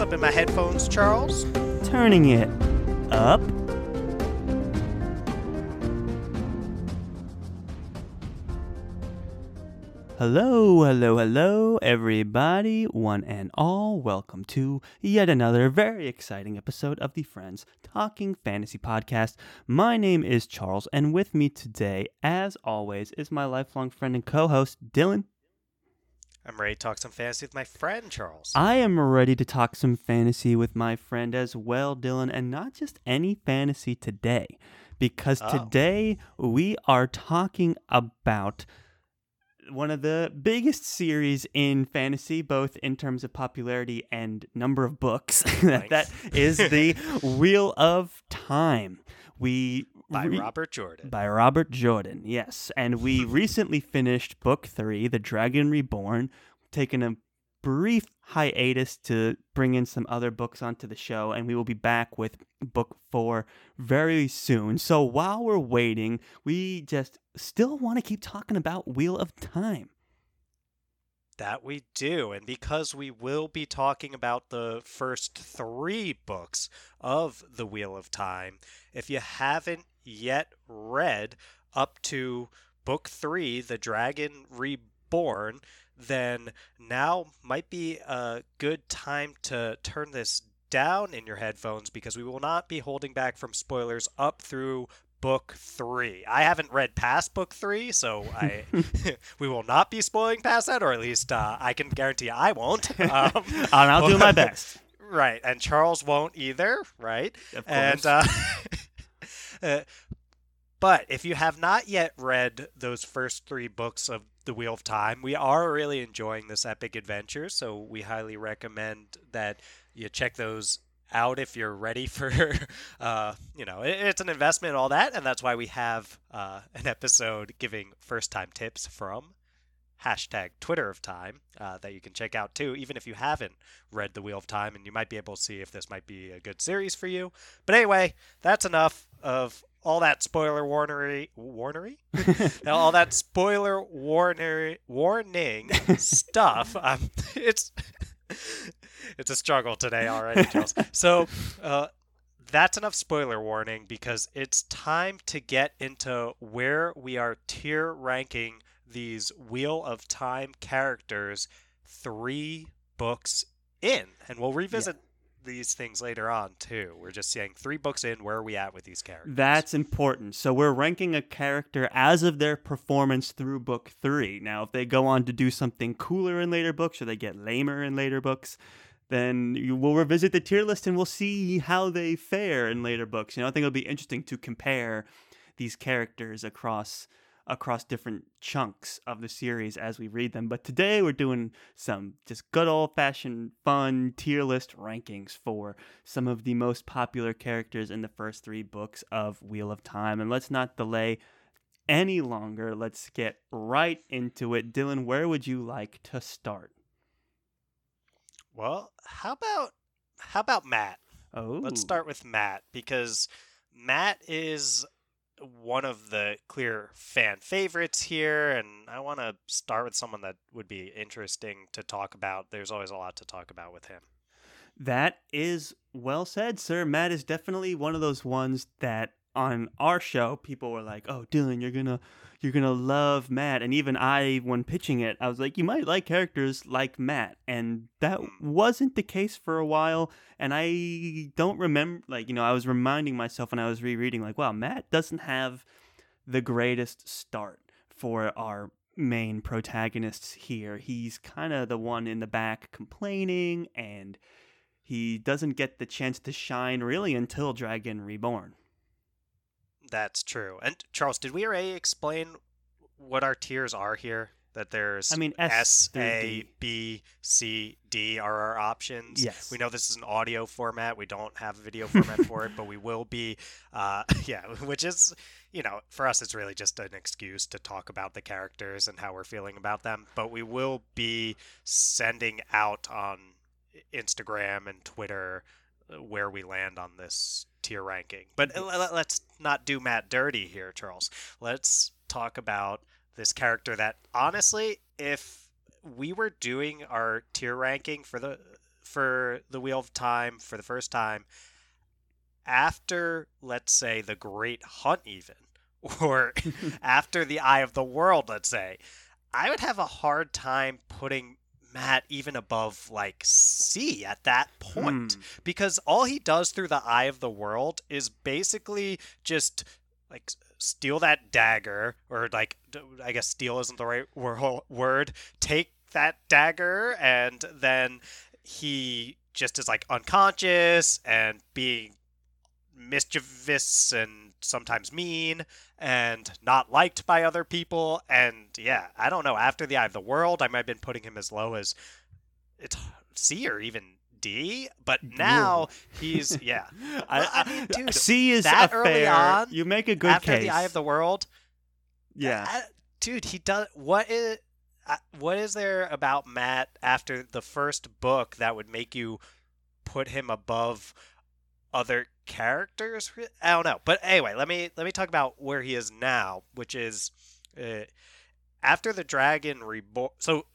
Up in my headphones, Charles? Turning it up. Hello, hello, hello, everybody, one and all. Welcome to yet another very exciting episode of the Friends Talking Fantasy Podcast. My name is Charles, and with me today, as always, is my lifelong friend and co host, Dylan. I'm ready to talk some fantasy with my friend, Charles. I am ready to talk some fantasy with my friend as well, Dylan, and not just any fantasy today, because Oh. today we are talking about one of the biggest series in fantasy, both in terms of popularity and number of books. that is the Wheel of Time. We by re- Robert Jordan. by Robert Jordan, yes. And we recently finished book three, The Dragon Reborn, taking a brief hiatus to bring in some other books onto the show, and we will be back with book four very soon. So while we're waiting, we just still want to keep talking about Wheel of Time. That we do. And because we will be talking about the first three books of The Wheel of Time, if you haven't yet read up to book three, The Dragon Reborn, then now might be a good time to turn this down in your headphones because we will not be holding back from spoilers up through book three. I haven't read past book three, so I we will not be spoiling past that, or at least uh, I can guarantee I won't. Um, and I'll do my best. right, and Charles won't either. Right, and uh, but if you have not yet read those first three books of the Wheel of Time, we are really enjoying this epic adventure. So we highly recommend that you check those out if you're ready for, uh, you know, it- it's an investment all that, and that's why we have uh, an episode giving first time tips from hashtag Twitter of Time uh, that you can check out too, even if you haven't read The Wheel of Time, and you might be able to see if this might be a good series for you. But anyway, that's enough of all that spoiler warnery, warnery, all that spoiler warner, warning stuff. Um, it's it's a struggle today already, Charles. So. Uh, that's enough spoiler warning because it's time to get into where we are tier ranking these Wheel of Time characters three books in. And we'll revisit these things later on too. We're just saying three books in, where are we at with these characters? That's important. So we're ranking a character as of their performance through book three. Now, if they go on to do something cooler in later books or they get lamer in later books, then you will revisit the tier list and we'll see how they fare in later books. You know, I think it'll be interesting to compare these characters across across different chunks of the series as we read them. But today we're doing some just good old fashioned fun tier list rankings for some of the most popular characters in the first three books of Wheel of Time. And let's not delay any longer. Let's get right into it. Dylan, where would you like to start? Well, how about how about Mat? Oh, Let's start with Mat because Mat is one of the clear fan favorites here, and I want to start with someone that would be interesting to talk about. There's always a lot to talk about with him. That is well said, sir. Mat is definitely one of those ones that on our show people were like, "Oh, Dylan, you're gonna you're gonna love Mat," and even I, when pitching it, I was like, "You might like characters like Mat," and that wasn't the case for a while. And I don't remember, like you know, I was reminding myself when I was rereading, like, "Wow, Mat doesn't have the greatest start for our." main protagonists here he's kind of the one in the back complaining and he doesn't get the chance to shine really until Dragon Reborn. That's true. And Charles, did we already explain what our tiers are here? That there's I mean, S A. B, C, D are our options. Yes. We know this is an audio format. We don't have a video format for it, but we will be, uh, yeah, which is, you know, for us, it's really just an excuse to talk about the characters and how we're feeling about them. But we will be sending out on Instagram and Twitter uh, where we land on this tier ranking. But let's not do Mat dirty here, Charles. Let's talk about this character that honestly, if we were doing our tier ranking for the for the Wheel of Time for the first time after, let's say, the Great Hunt, even, or after the Eye of the World, let's say, I would have a hard time putting Mat even above like C at that point Hmm. because all he does through the Eye of the World is basically just like steal that dagger or like I guess steal isn't the right wor- word. Take that dagger and then he just is like unconscious and being mischievous and sometimes mean and not liked by other people and yeah i don't know after the eye of the world i might have been putting him as low as it's c or even d but now he's yeah I, I mean, dude, C is that a early fair. on, you make a good case. after case. the eye of the world yeah. I- dude he does what is uh, what is there about mat after the first book that would make you put him above other characters i don't know but anyway let me let me talk about where he is now which is uh, after the dragon reborn so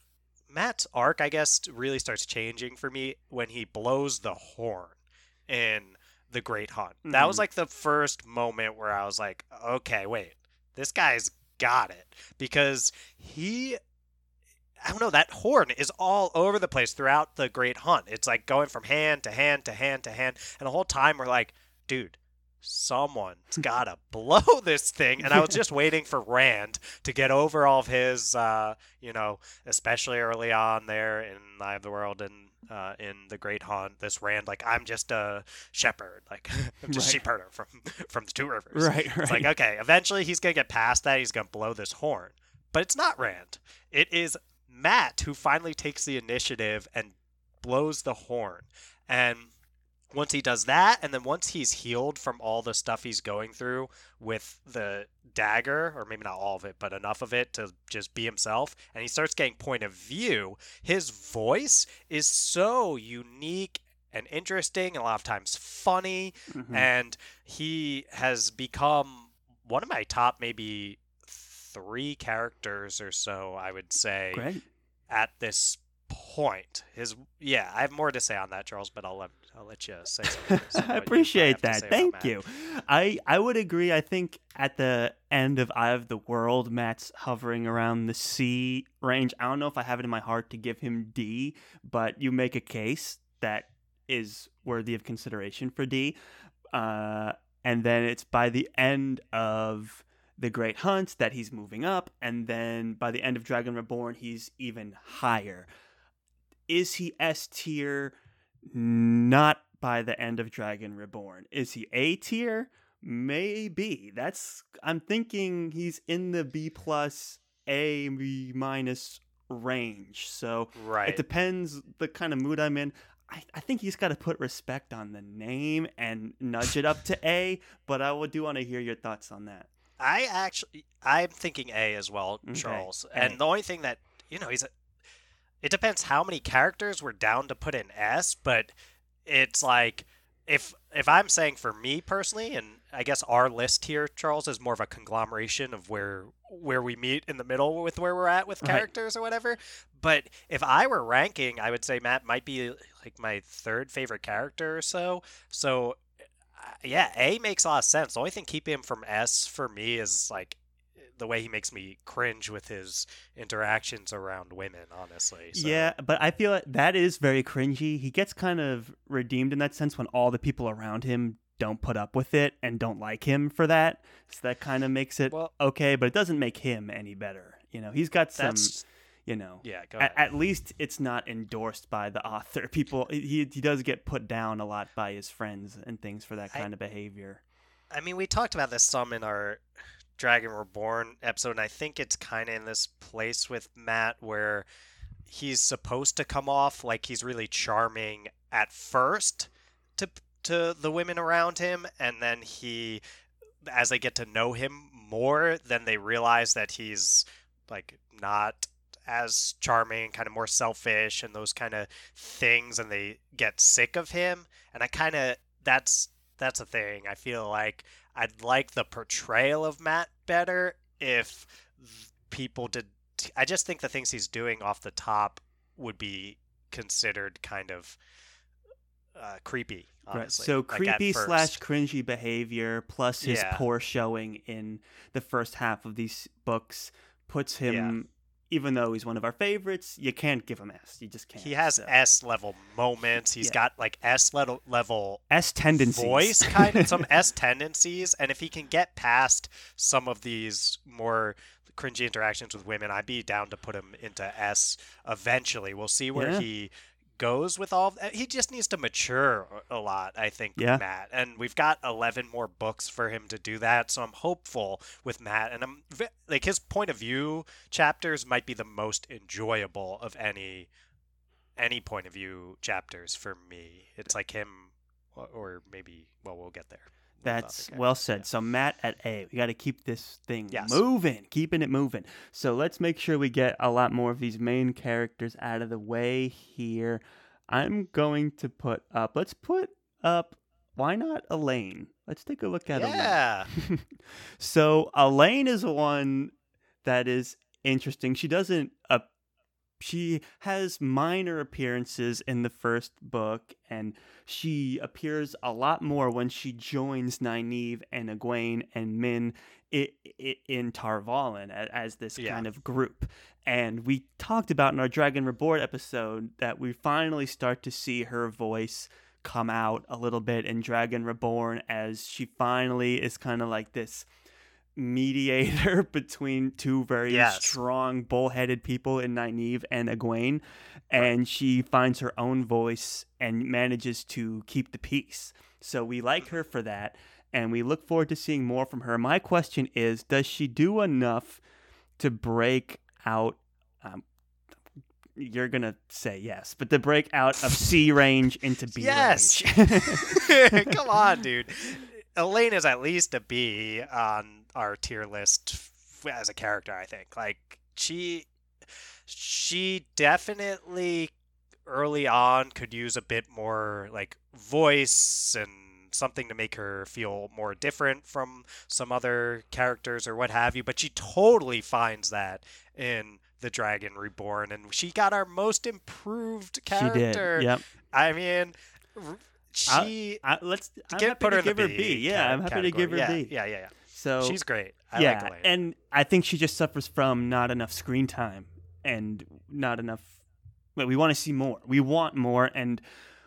mat's arc i guess really starts changing for me when he blows the horn in the great hunt that was Mhm. like the first moment where i was like okay wait this guy's got it because he I don't know, that horn is all over the place throughout the Great Hunt. It's like going from hand to hand to hand to hand. And the whole time we're like, dude, someone's got to blow this thing. And I was just waiting for Rand to get over all of his, uh, you know, especially early on there in Eye of the World and uh, in the Great Hunt. This Rand, like, I'm just a shepherd. Like, I'm just Right. sheep herder from, from the Two Rivers. Right, right. It's like, okay, eventually he's going to get past that. He's going to blow this horn. But it's not Rand. It is Mat who finally takes the initiative and blows the horn. And once he does that, and then once he's healed from all the stuff he's going through with the dagger, or maybe not all of it, but enough of it to just be himself, and he starts getting point of view, his voice is so unique and interesting, and a lot of times funny Mhm. and he has become one of my top maybe three characters or so i would say Great. at this point his yeah i have more to say on that charles but i'll let i'll let you say something I appreciate that. Thank Mat. you. I I would agree. I think at the end of Eye of the World, Mat's hovering around the C range. I don't know if I have it in my heart to give him D, but you make a case that is worthy of consideration for D. Uh, and then it's by the end of the Great Hunt that he's moving up, and then by the end of Dragon Reborn, he's even higher. Is he S tier? Not by the end of Dragon Reborn. Is he A tier? Maybe. That's. I'm thinking he's in the B plus A B minus range. So right it depends the kind of mood I'm in. I, I think he's got to put respect on the name and nudge it up to A, but I would do want to hear your thoughts on that. I actually, I'm thinking A as well, Okay, Charles. A. And the only thing that you know, he's. It depends how many characters we're down to put in S, but it's like if if I'm saying for me personally, and I guess our list here, Charles, is more of a conglomeration of where where we meet in the middle with where we're at with Right. characters or whatever. But if I were ranking, I would say Mat might be like my third favorite character or so. So uh, yeah, A makes a lot of sense. The only thing keeping him from S for me is like the way he makes me cringe with his interactions around women, honestly. So. Yeah, but I feel like that is very cringy. He gets kind of redeemed in that sense when all the people around him don't put up with it and don't like him for that. So that kind of makes it Well, okay, but it doesn't make him any better. You know, he's got some, you know, yeah. At, at least it's not endorsed by the author. People, he he does get put down a lot by his friends and things for that I- kind of behavior. I mean, we talked about this some in our Dragon Reborn episode, and I think it's kind of in this place with Mat where he's supposed to come off like he's really charming at first to to the women around him, and then he, as they get to know him more, then they realize that he's like not as charming, kind of more selfish, and those kind of things, and they get sick of him. And I kind of that's that's a thing. I feel like I'd like the portrayal of Mat better if people did. I just think the things he's doing off the top would be considered kind of uh, creepy. Right. So like, creepy slash cringy behavior plus his Yeah. poor showing in the first half of these books puts him even though he's one of our favorites, you can't give him S. You just can't. He has so. S level moments. He's Yeah. got like S level level S tendencies. voice kind of some S tendencies, and if he can get past some of these more cringy interactions with women, I'd be down to put him into S eventually. We'll see where Yeah. he goes with all. He just needs to mature a lot, I think, Yeah. Mat. And we've got 11 more books for him to do that, so I'm hopeful with Mat. And I'm like his point of view chapters might be the most enjoyable of any any point of view chapters for me. It's like him, or maybe well, we'll get there. That's well said. So Mat at A, we got to keep this thing Yes. moving, keeping it moving. So let's make sure we get a lot more of these main characters out of the way here. I'm going to put up. Let's put up. Why not Elayne? Let's take a look at Elayne. Yeah, so Elayne is one that is interesting. She doesn't uh, she has minor appearances in the first book and she appears a lot more when she joins Nynaeve and Egwene and Min i- i- in Tar Valon as this Yeah. kind of group. And we talked about in our Dragon Reborn episode that we finally start to see her voice come out a little bit in Dragon Reborn as she finally is kind of like this mediator between two very Yes. strong bullheaded people in Nynaeve and Egwene and she finds her own voice and manages to keep the peace. So we like her for that and we look forward to seeing more from her. My question is does she do enough to break out um, you're gonna say yes, but to break out of C range into B Yes. range. come on, dude. Elayne is at least a B on our tier list as a character. I think like she she definitely early on could use a bit more like voice and something to make her feel more different from some other characters or what have you but she totally finds that in the dragon reborn and she got our most improved character she did. Yep. i mean r- she I, let's I'm get happy put to her give in her the B. Yeah, I'm happy to give her category. B. yeah yeah yeah, So she's great I yeah, like and I think she just suffers from not enough screen time and not enough. Well, we want to see more. We want more, and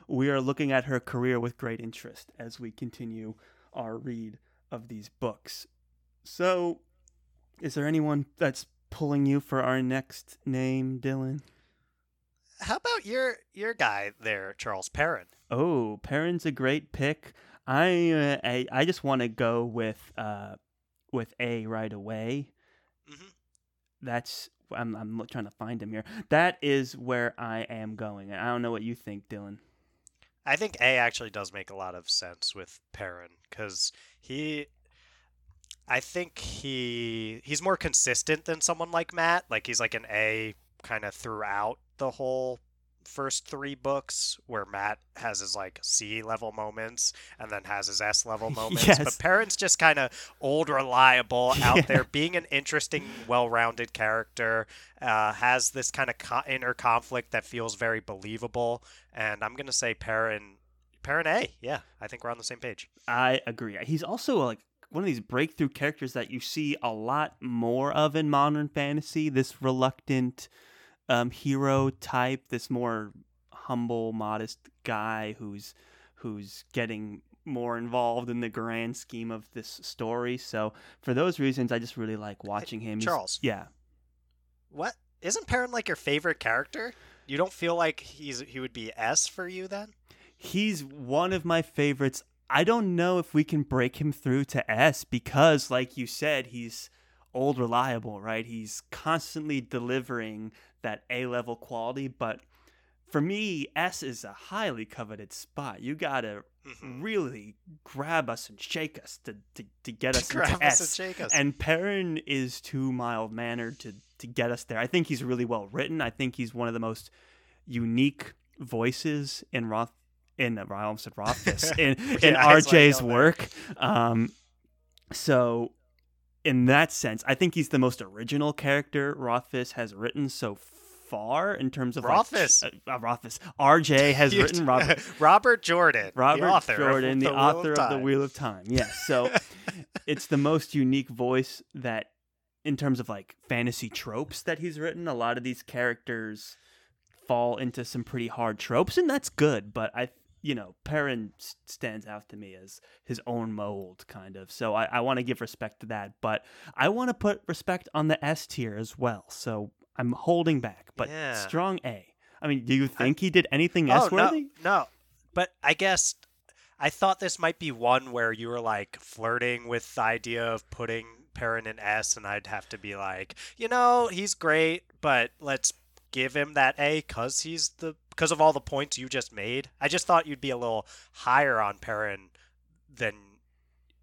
we are looking at her career with great interest as we continue our read of these books. So, is there anyone that's pulling you for our next name, Dylan? how about your your guy there charles perrin Oh, Perrin's a great pick. I uh, I, I just want to go with uh with A right away. Mhm. That's I'm I'm trying to find him here. That is where I am going. I don't know what you think, Dylan. I think A actually does make a lot of sense with Perrin because he, I think he he's more consistent than someone like Mat. Like he's like an A kind of throughout the whole first three books, where Mat has his like C level moments and then has his S level moments. Yes. But Perrin's just kind of old, reliable, Yeah. out there, being an interesting, well-rounded character. Uh, has this kind of co- inner conflict that feels very believable, and I'm gonna say Perrin Perrin A. Yeah, I think we're on the same page. I agree. He's also like one of these breakthrough characters that you see a lot more of in modern fantasy. This reluctant um, hero type, this more humble, modest guy who's who's getting more involved in the grand scheme of this story. So for those reasons, I just really like watching him. He's- Charles. yeah. What isn't Perrin like your favorite character? You don't feel like he's he would be S for you then? He's one of my favorites. I don't know if we can break him through to S because, like you said, he's old reliable, right? He's constantly delivering that A level quality. But for me, S is a highly coveted spot. You gotta Mhm. really grab us and shake us to, to, to get us Grab into us S. and shake us. And Perrin is too mild mannered to to get us there. I think he's really well written. I think he's one of the most unique voices in Roth in uh, I almost said Rothfuss in, in Yeah, I was like, RJ's work. Um, so in that sense, I think he's the most original character Rothfuss has written so far in terms of Rothfuss. Like, uh, Rothfuss. RJ has written Robert Robert Jordan, Robert the author Jordan, of the, the author of, of, the Wheel of Time. Yes, so it's the most unique voice that, in terms of like fantasy tropes that he's written, a lot of these characters fall into some pretty hard tropes, and that's good. But I, you know, Perrin stands out to me as his own mold, kind of. So I, I want to give respect to that, but I want to put respect on the S tier as well. So I'm holding back, but Yeah. strong A. I mean, do you think he did anything Oh S no, no, but I guess I thought this might be one where you were like flirting with the idea of putting Perrin in S, and I'd have to be like, you know, he's great, but let's give him that A because he's the because of all the points you just made. I just thought you'd be a little higher on Perrin than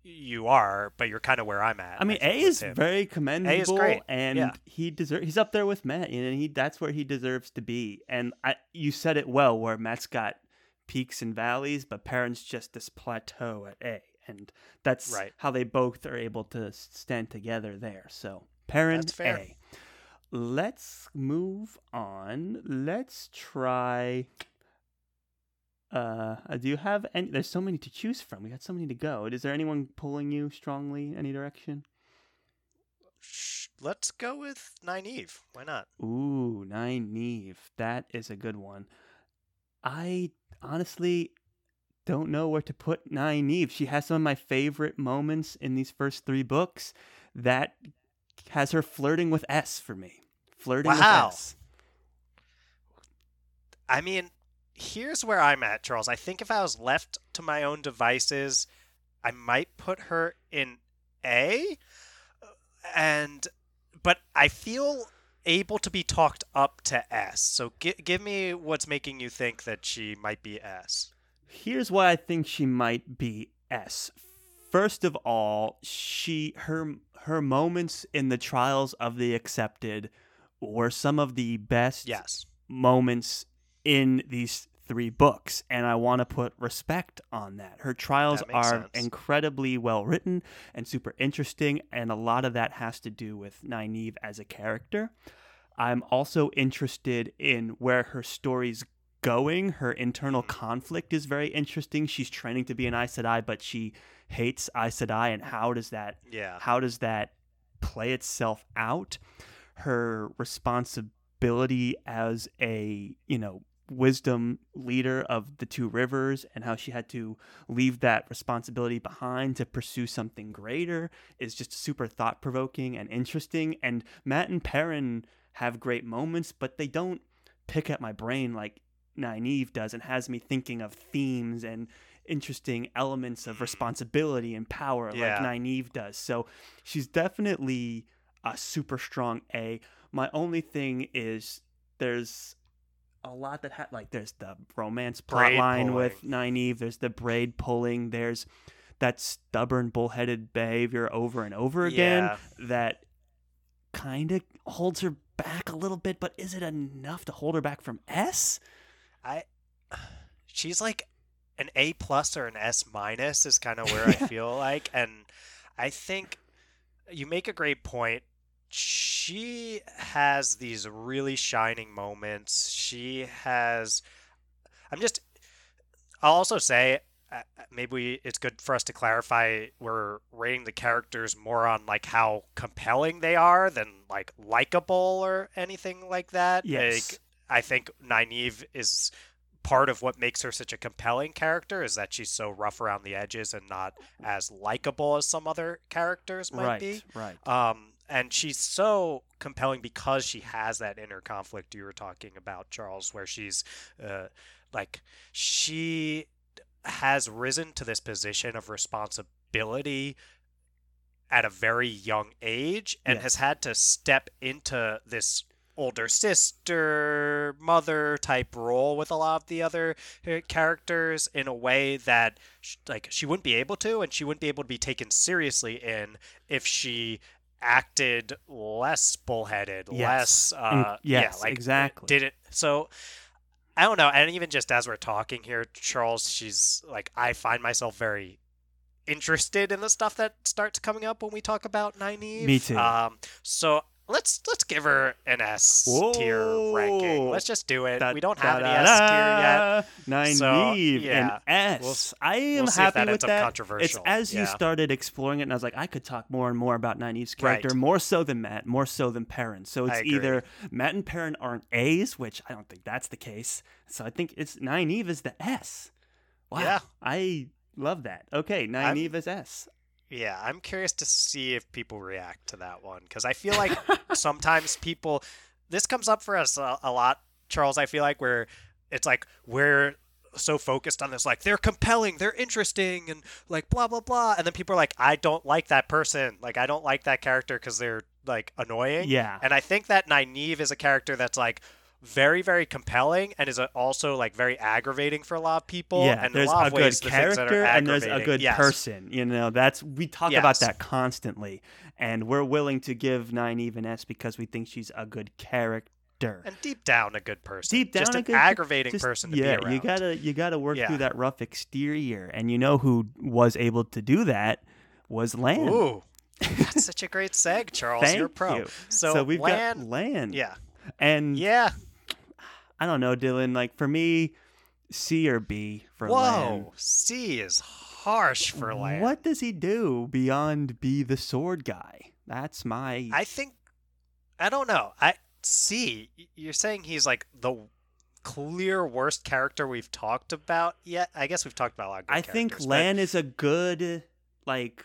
you are, but you're kind of where I'm at. I mean, think, A is him. very commendable, is great, and yeah. he deserve. He's up there with Mat, and he that's where he deserves to be. And I, you said it well, where Mat's got peaks and valleys, but Perrin's just this plateau at A, and that's Right. how they both are able to stand together there. So Perrin. A. Let's move on. Let's try. Uh, do you have any? There's so many to choose from. We got so many to go. Is there anyone pulling you strongly any direction? Let's go with Nynaeve. Why not? Ooh, Nynaeve. That is a good one. I honestly don't know where to put Nynaeve. She has some of my favorite moments in these first three books. That has her flirting with S for me. Flirting Wow. with S. I mean, here's where I'm at, Charles. I think if I was left to my own devices, I might put her in A, and but I feel able to be talked up to S. So gi- give me what's making you think that she might be S. Here's why I think she might be S. First of all, she her her moments in the trials of the accepted were some of the best Yes. moments in these three books and I want to put respect on that. Her trials That are sense. incredibly well written and super interesting and a lot of that has to do with Nynaeve as a character. I'm also interested in where her story's going. Her internal Mhm. conflict is very interesting. She's training to be an Aes Sedai, but she hates Aes Sedai and how does that Yeah. how does that play itself out her responsibility as a you know wisdom leader of the two rivers and how she had to leave that responsibility behind to pursue something greater is just super thought provoking and interesting and Mat and Perrin have great moments but they don't pick at my brain like Nynaeve does and has me thinking of themes and interesting elements of hmm. responsibility and power Yeah. like Nynaeve does. So she's definitely a super strong A. My only thing is there's a lot that ha- like there's the romance plot line with. Nynaeve, there's the braid pulling, there's that stubborn bullheaded behavior over and over again Yeah. that kind of holds her back a little bit, but is it enough to hold her back from S? I she's like an A plus or an S minus is kind of where I feel like, and I think you make a great point. She has these really shining moments. She has. I'm just. I'll also say uh, maybe we, it's good for us to clarify we're rating the characters more on like how compelling they are than like likable or anything like that. Yes. Like, I think Nynaeve is part of what makes her such a compelling character is that she's so rough around the edges and not as likable as some other characters might right, be. right. Um, and she's so compelling because she has that inner conflict you were talking about, Charles, where she's uh, like she has risen to this position of responsibility at a very young age and Yes. has had to step into this older sister mother type role with a lot of the other uh, characters in a way that like she wouldn't be able to and she wouldn't be able to be taken seriously in if she acted less bullheaded Yes. less uh yes, yeah like exactly. did it so i don't know and even just as we're talking here charles she's like i find myself very interested in the stuff that starts coming up when we talk about Nynaeve. Me too. Um, so let's let's give her an S tier ranking. Let's just do it. Da- we don't da- have any da- S tier yet. Nine so, yeah, and we'll S. s- I am we'll happy that with that. It's as you started exploring it, and I was like, I could talk more and more about Nynaeve's character, Right. more so than Mat, more so than Perrin. So it's either Mat and Perrin aren't A's, which I don't think that's the case. So I think it's Nynaeve is the S. Wow, Yeah. I love that. Okay, Nynaeve is S. Yeah, I'm curious to see if people react to that one because I feel like sometimes people. This comes up for us a, a lot, Charles. I feel like where it's like we're so focused on this, like they're compelling, they're interesting, and like blah blah blah, and then people are like, I don't like that person, like I don't like that character because they're like annoying. Yeah. And I think that Nynaeve is a character that's like very very compelling and is also like very aggravating for a lot of people. yeah, and there's a lot a of good ways, the things that are character and there's a good yes. person. You know, that's we talk about that constantly, and we're willing to give nine even S because we think she's a good character. and deep down a good person. Deep down, just a an good- aggravating Just- person to yeah, be around. you gotta you gotta work Yeah. through that rough exterior, and you know who was able to do that was Lan. Ooh, that's such a great seg, Charles. Thank You're pro. you. So, we've Lan, got Lan. yeah, and yeah. I don't know, Dylan. Like for me, C or B for Whoa, Lan. C is harsh for Lan. What does he do beyond be the sword guy? That's my. I think I don't know. I C. You're saying he's like the clear worst character we've talked about yet. I guess we've talked about a lot of good I think characters, but- Lan is a good like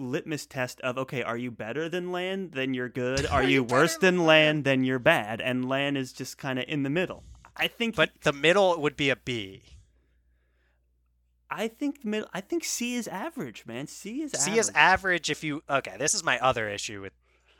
litmus test of okay, are you better than Lan? Then you're good. Are, Are you you worse than than Lan? Then you're bad. And Lan is just kind of in the middle. I think. But the middle would be a B. I think middle. I think C is average, man. C is C average. is average if you okay. This is my other issue with.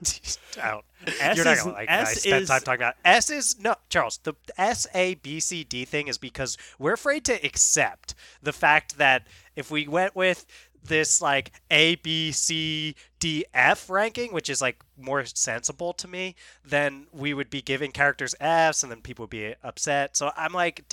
I don't, S you're not gonna like. that. I S spent is- time talking about S is no Charles. The S A B C D thing is because we're afraid to accept the fact that if we went with this like A B C D F ranking, which is like more sensible to me, then we would be giving characters Fs, and then people would be upset. So I'm like,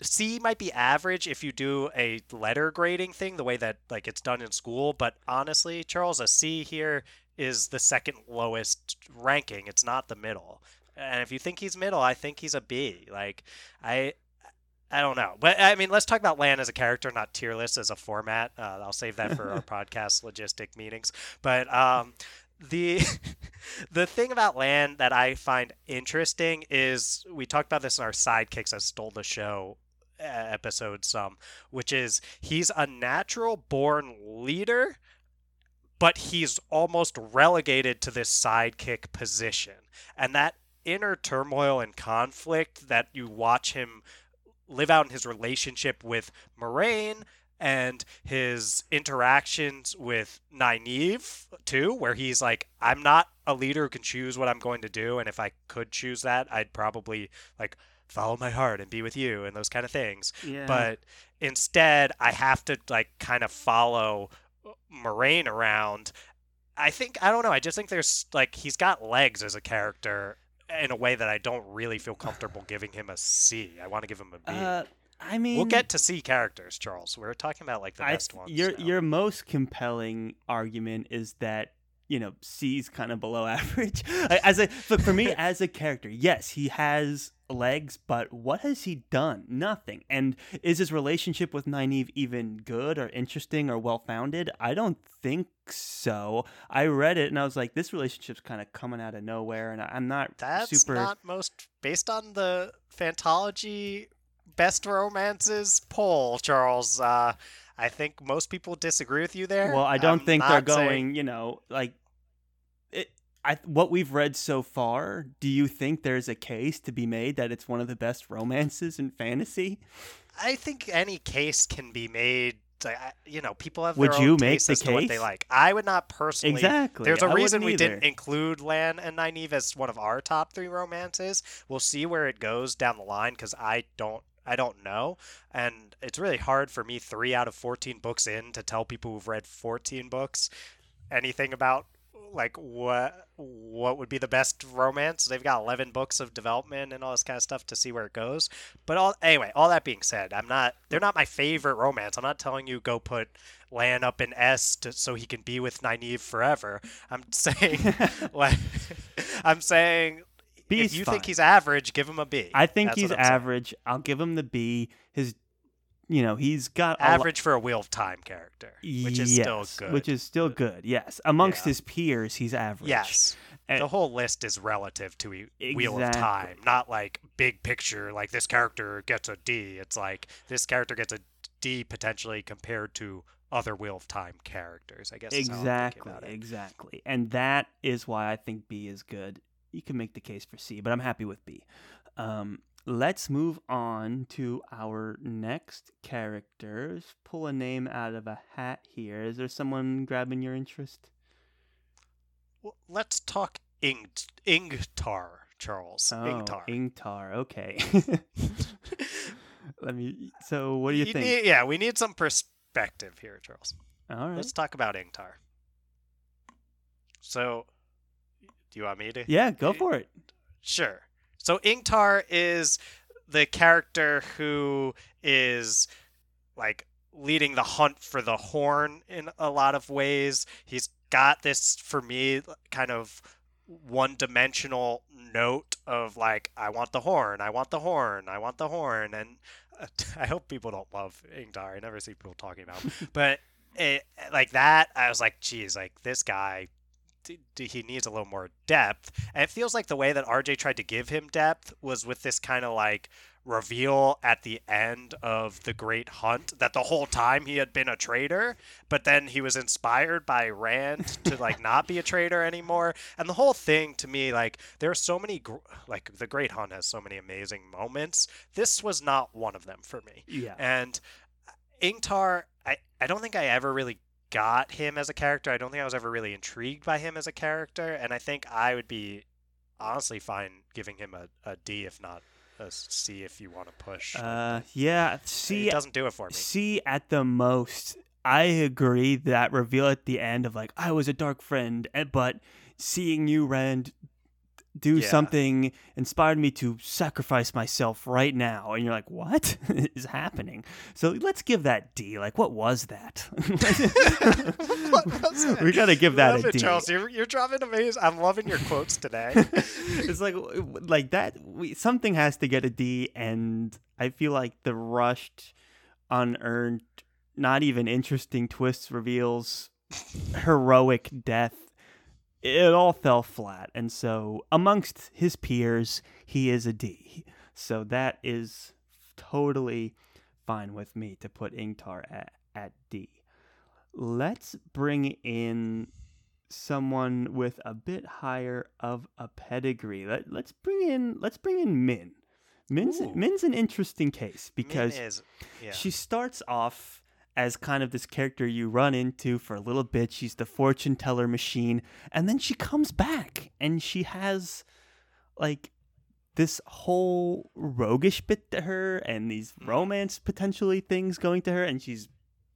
C might be average if you do a letter grading thing, the way that like it's done in school. But honestly, Charles, a C here is the second lowest ranking. It's not the middle. And if you think he's middle, I think he's a B. Like I I don't know. But I mean, let's talk about Lan as a character, not tier list as a format. Uh, I'll save that for our podcast logistic meetings. But um the the thing about Lan that I find interesting is we talked about this in our sidekicks that stole the show uh, episode some, which is he's a natural born leader but he's almost relegated to this sidekick position. And that inner turmoil and conflict that you watch him live out in his relationship with Moiraine and his interactions with Nynaeve too, where he's like, I'm not a leader who can choose what I'm going to do, and if I could choose that, I'd probably like follow my heart and be with you and those kind of things Yeah. but instead I have to like kind of follow Moiraine around. I think I don't know. I just think there's like he's got legs as a character in a way that I don't really feel comfortable giving him a C. I want to give him a B. uh, I mean, we'll get to C characters, Charles. We're talking about like the I, best ones. your now. your most compelling argument is that you know C's kind of below average. As a look for me as a character, yes, he has legs, but what has he done? Nothing. And is his relationship with Nynaeve even good or interesting or well founded? I don't think so. I read it and I was like, this relationship's kind of coming out of nowhere, and I'm not That's super. not most based on the Fantology best romances poll, Charles. Uh, I think most people disagree with you there. Well, I don't I'm think they're not saying- going. You know, like it. I what we've read so far. Do you think there's a case to be made that it's one of the best romances in fantasy? I think any case can be made. You know, people have Would their you make the what they case? like. I would not personally. Exactly. There's a I reason we either. didn't include Lan and Nynaeve as one of our top three romances. We'll see where it goes down the line because I don't. I don't know, and it's really hard for me three out of fourteen books in to tell people who've read fourteen books anything about like what what would be the best romance. They've got 11 books of development and all this kind of stuff to see where it goes. But all anyway, all that being said, I'm not they're not my favorite romance. I'm not telling you go put Lan up in S to, so he can be with Nynaeve forever. I'm saying like I'm saying B if you fine. think he's average, give him a B. I think That's he's saying. average. I'll give him the B. His, you know, he's got a lo- average for a Wheel of Time character, which is still good. Which is still good. Yes, amongst Yeah. his peers, he's average. yes. And- the whole list is relative to e- Wheel of Time, not like big picture. Like this character gets a D. It's like this character gets a D potentially compared to other Wheel of Time characters. I guess is how I'm thinking Exactly, exactly. And that is why I think B is good. You can make the case for C, but I'm happy with B. Um, let's move on to our next characters. Pull a name out of a hat here. Is there someone grabbing your interest? Well, let's talk Ing- Ingtar, Charles. Oh, Ingtar. Ingtar. Okay. Let me. So, what do you, think? need- yeah, we need some perspective here, Charles. All right. Let's talk about Ingtar. So, do you want me to? Yeah, go for it. Sure. So Ingtar is the character who is like leading the hunt for the horn in a lot of ways. He's got this for me kind of one-dimensional note of like I want the horn, I want the horn, I want the horn and I hope people don't love Ingtar. I never see people talking about him. but it, like that I was like geez, like this guy he needs a little more depth. And it feels like the way that RJ tried to give him depth was with this kind of like reveal at the end of the Great Hunt that the whole time he had been a traitor, but then he was inspired by Rand to like not be a traitor anymore. And the whole thing to me, like there are so many, gr- like the Great Hunt has so many amazing moments. This was not one of them for me. Yeah. And uh, Ingtar, I, I don't think I ever really got him as a character. I don't think I was ever really intrigued by him as a character. And I think I would be honestly fine giving him a, a D, if not a C, if you want to push. Uh, yeah. it See, doesn't do it for me. See, at the most, I agree that reveal at the end of like I was a dark friend, eh, but seeing you, Rand, do Yeah. something inspired me to sacrifice myself right now, and you're like, what is happening? So let's give that D. Like, what was that? What was that? we gotta give that Love a it, D. Charles. You're, you're dropping amazing. I'm loving your quotes today. it's like like that we, something has to get a D and I feel like the rushed unearned not even interesting twists reveals heroic death it all fell flat and so amongst his peers he is a D so that is totally fine with me to put Ingtar at, at D let's bring in someone with a bit higher of a pedigree. Let, let's bring in let's bring in Min. Min's Ooh. Min's an interesting case because is, yeah. she starts off as kind of this character you run into for a little bit. She's the fortune teller machine, and then she comes back and she has like this whole roguish bit to her and these Mhm. romance potentially things going to her, and she's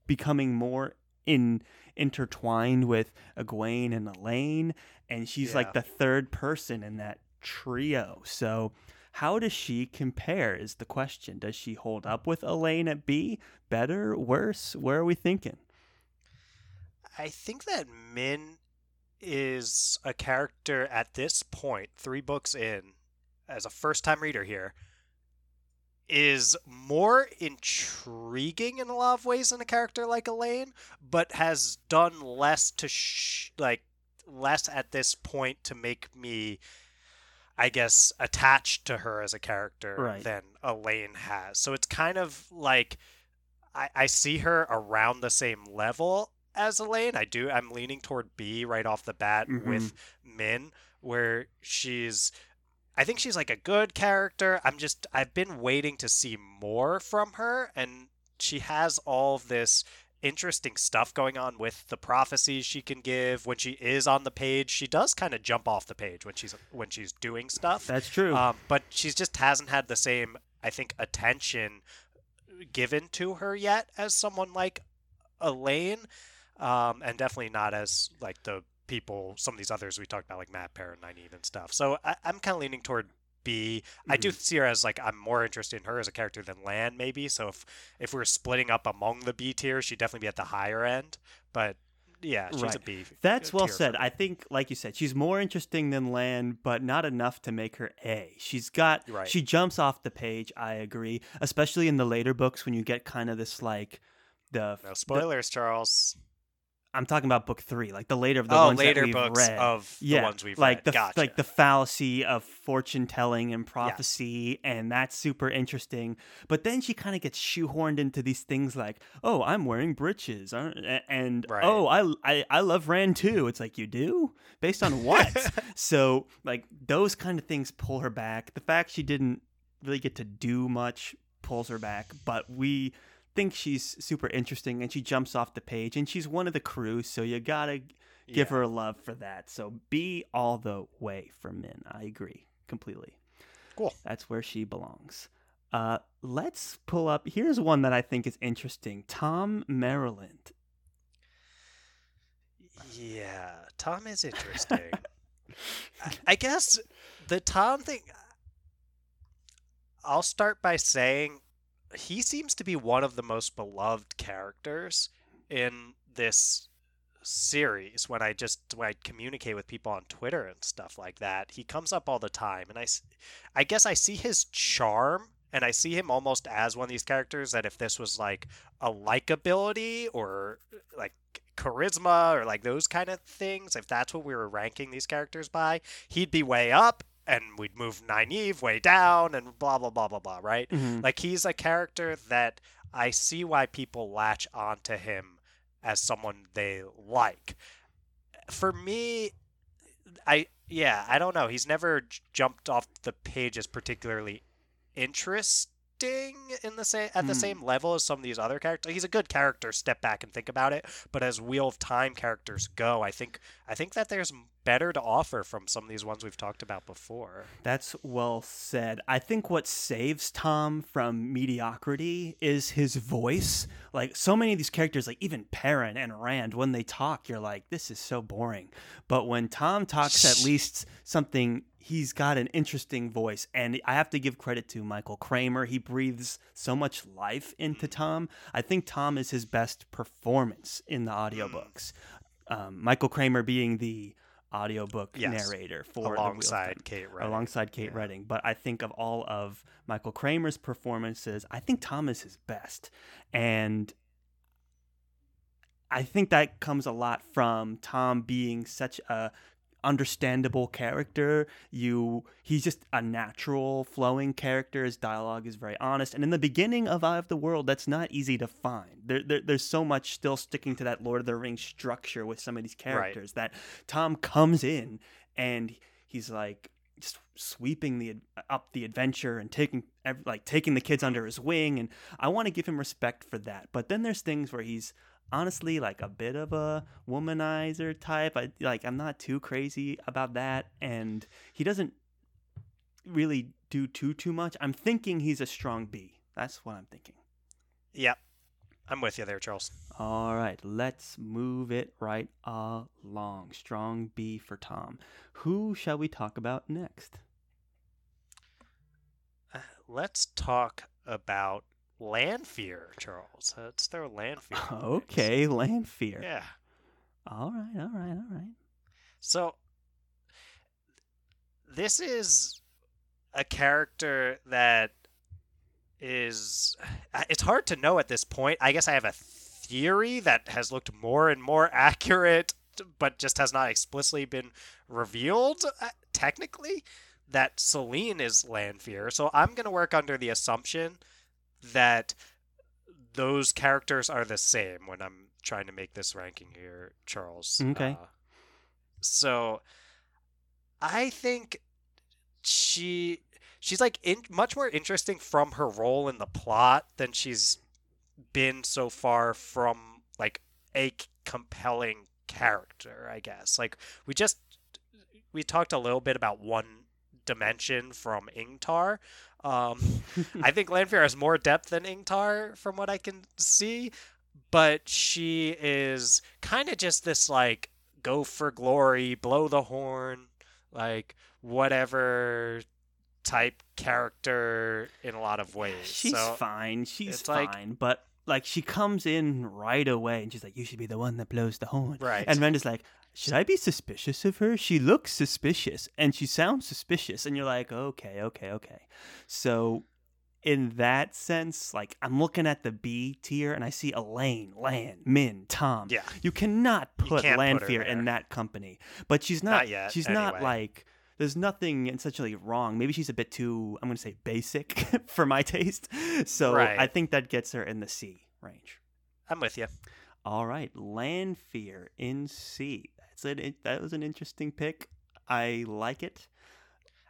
becoming more in intertwined with Egwene and Elayne, and she's Yeah. like the third person in that trio. So how does she compare is the question. Does she hold up with Elayne at B? Better? Worse? Where are we thinking? I think that Min is a character at this point, three books in, as a first time reader here, is more intriguing in a lot of ways than a character like Elayne, but has done less to sh- like less at this point to make me I guess attached to her as a character Right. than Elayne has. So it's kind of like I, I see her around the same level as Elayne. I do. I'm leaning toward B right off the bat Mhm. with Min, where she's. I think she's like a good character. I'm just. I've been waiting to see more from her, and she has all this interesting stuff going on with the prophecies she can give when she is on the page. She does kind of jump off the page when she's when she's doing stuff. That's true. Um, but she's just hasn't had the same, I think, attention given to her yet as someone like Elayne, um, and definitely not as like the people, some of these others we talked about, like Mat Perrin, Nynaeve, and stuff. So I, I'm kind of leaning toward B. I do mm-hmm. see her as like I'm more interested in her as a character than Lan, maybe. So if if we are splitting up among the B tier, she'd definitely be at the higher end. But yeah, she's Right. a B. That's well said. I think, like you said, she's more interesting than Lan, but not enough to make her A. She's got, Right. she jumps off the page. I agree, especially in the later books when you get kind of this like the. no the- spoilers, Charles. I'm talking about book three, like the later of the oh, ones later that we've books read. of yeah, the ones we've like read. the gotcha. like the fallacy of fortune telling and prophecy, and that's super interesting. But then she kind of gets shoehorned into these things like, "Oh, I'm wearing breeches," and Right. "Oh, I, I I love Rand too." It's like you do based on what? so like those kind of things pull her back. The fact she didn't really get to do much pulls her back, but we think she's super interesting and she jumps off the page and she's one of the crew, so you gotta give Yeah. her love for that. So be all the way for Min. I agree completely. Cool. That's where she belongs. Uh, let's pull up. Here's one that I think is interesting. Tom Merrilin. Yeah, Tom is interesting. I guess the Tom thing. I'll start by saying he seems to be one of the most beloved characters in this series. When I just when I communicate with people on Twitter and stuff like that, he comes up all the time, and i i guess I see his charm. And I see him almost as one of these characters that if this was like a likability or like charisma or like those kind of things, if that's what we were ranking these characters by, he'd be way up and we'd move Nynaeve way down and blah blah blah blah blah, right? Mhm. Like he's a character that I see why people latch onto him as someone they like. For me, I yeah, I don't know. He's never jumped off the page as particularly interesting in the same at the Hmm. same level as some of these other characters. He's a good character. Step back and think about it. But as Wheel of Time characters go, I think I think that there's better to offer from some of these ones we've talked about before. That's well said. I think what saves Tom from mediocrity is his voice. Like so many of these characters, like even Perrin and Rand, when they talk, you're like, this is so boring. But when Tom talks, at least something. He's got an interesting voice, and I have to give credit to Michael Kramer. He breathes so much life into Tom. I think Tom is his best performance in the audiobooks. Um, Michael Kramer being the audiobook Yes. narrator for the Wheel of alongside Kate Reading. alongside Kate Yeah. Reading. But I think of all of Michael Kramer's performances, I think Tom is his best. And I think that comes a lot from Tom being such a understandable character. You he's just a natural flowing character. His dialogue is very honest. And in the beginning of Eye of the World, that's not easy to find. There, there there's so much still sticking to that Lord of the Rings structure with some of these characters that Tom comes in and he's like just sweeping the up the adventure and taking like taking the kids under his wing and I want to give him respect for that. But then there's things where he's honestly like a bit of a womanizer type. I like I'm not too crazy about that and he doesn't really do too too much. I'm thinking he's a strong B. That's what I'm thinking. Yep. I'm with you there, Charles. All right, let's move it right along. Strong B for Tom. Who shall we talk about next? Uh, let's talk about Lanfear, Charles. Let's throw Lanfear. in the mix. Okay, Lanfear. Yeah. All right, all right, all right. So this is a character that is uh, it's hard to know at this point. I guess I have a theory that has looked more and more accurate but just has not explicitly been revealed uh, technically that Selene is Lanfear. So I'm going to work under the assumption that those characters are the same when I'm trying to make this ranking here, Charles. Okay. Uh, so I think she she's like in, much more interesting from her role in the plot than she's been so far from like a compelling character, I guess. Like we just we talked a little bit about one dimension from Ingtar. Um, I think Lanfear has more depth than Ingtar from what I can see, but she is kind of just this like go for glory, blow the horn, like whatever type character in a lot of ways. She's so, fine. She's it's like- fine. but like she comes in right away and she's like, You should be the one that blows the horn. Right. And Randa's like, Should I be suspicious of her? She looks suspicious and she sounds suspicious. And you're like, Okay, okay, okay. So in that sense, like I'm looking at the B tier and I see Elayne, Lan, Min, Tom. Yeah. You cannot put can't put her in that company. But she's not, Not yet, she's not like there's nothing essentially wrong. Maybe she's a bit too, I'm going to say basic for my taste. So Right. I think that gets her in the C range. I'm with you. All right, Lanfear in C. An, it, that was an interesting pick. I like it.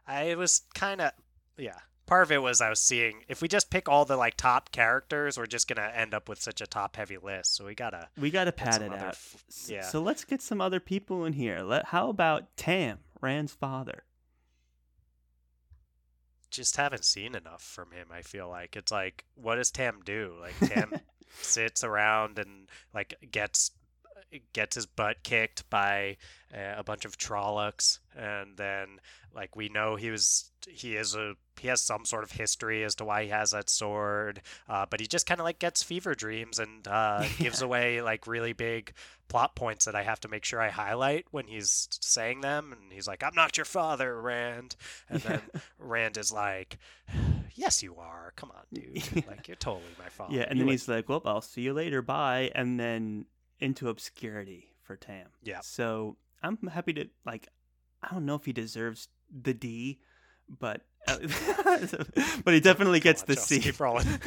I was kind of yeah. Part of it was I was seeing if we just pick all the like top characters, we're just gonna end up with such a top heavy list. So we gotta We got to pad it out. f- yeah. So let's get some other people in here. Let, how about Tam, Rand's father? just haven't seen enough from him. I feel like it's like, what does Tam do? Like Tam sits around and like gets gets his butt kicked by uh, a bunch of Trollocs, and then like we know he was he is a he has some sort of history as to why he has that sword, uh, but he just kind of like gets fever dreams and uh, gives away like really big plot points that I have to make sure I highlight when he's saying them, and he's like, "I'm not your father, Rand," and then Rand is like, "Yes, you are. Come on, dude. Like you're totally my father." yeah, and then he's like, "Well, I'll see you later. Bye." And then into obscurity for Tam. Yeah. So I'm happy to like. I don't know if he deserves the D, but uh, but he definitely gets on, the Charles, C.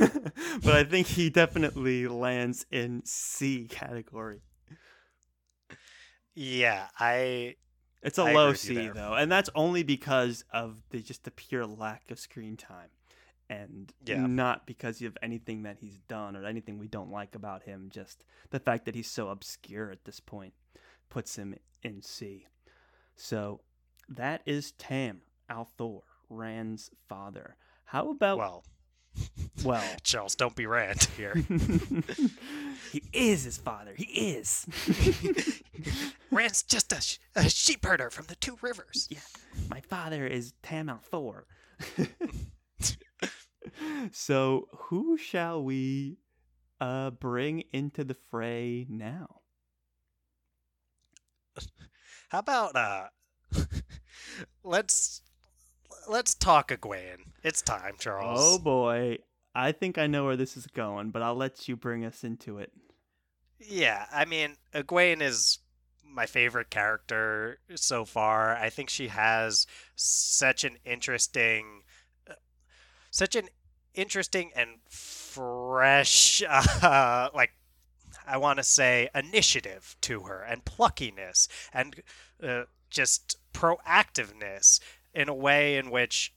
but I think he definitely lands in C category. Yeah, I It's a I low C though, and that's only because of the just the pure lack of screen time, and Yeah. not because of anything that he's done or anything we don't like about him. Just the fact that he's so obscure at this point puts him in C. So that is Tam al'Thor, Rand's father. How about well, well? Charles, don't be Rand here. he is his father. He is. Rand's just a, sh- a sheep herder from the two rivers. Yeah, my father is Tam al'Thor. So, who shall we uh, bring into the fray now? How about uh, let's let's talk Egwene. It's time, Charles. Oh boy, I think I know where this is going, but I'll let you bring us into it. Yeah, I mean, Egwene is my favorite character so far. I think she has such an interesting, uh, such an interesting and fresh, uh, like I want to say, initiative to her and pluckiness and uh, just proactiveness in a way in which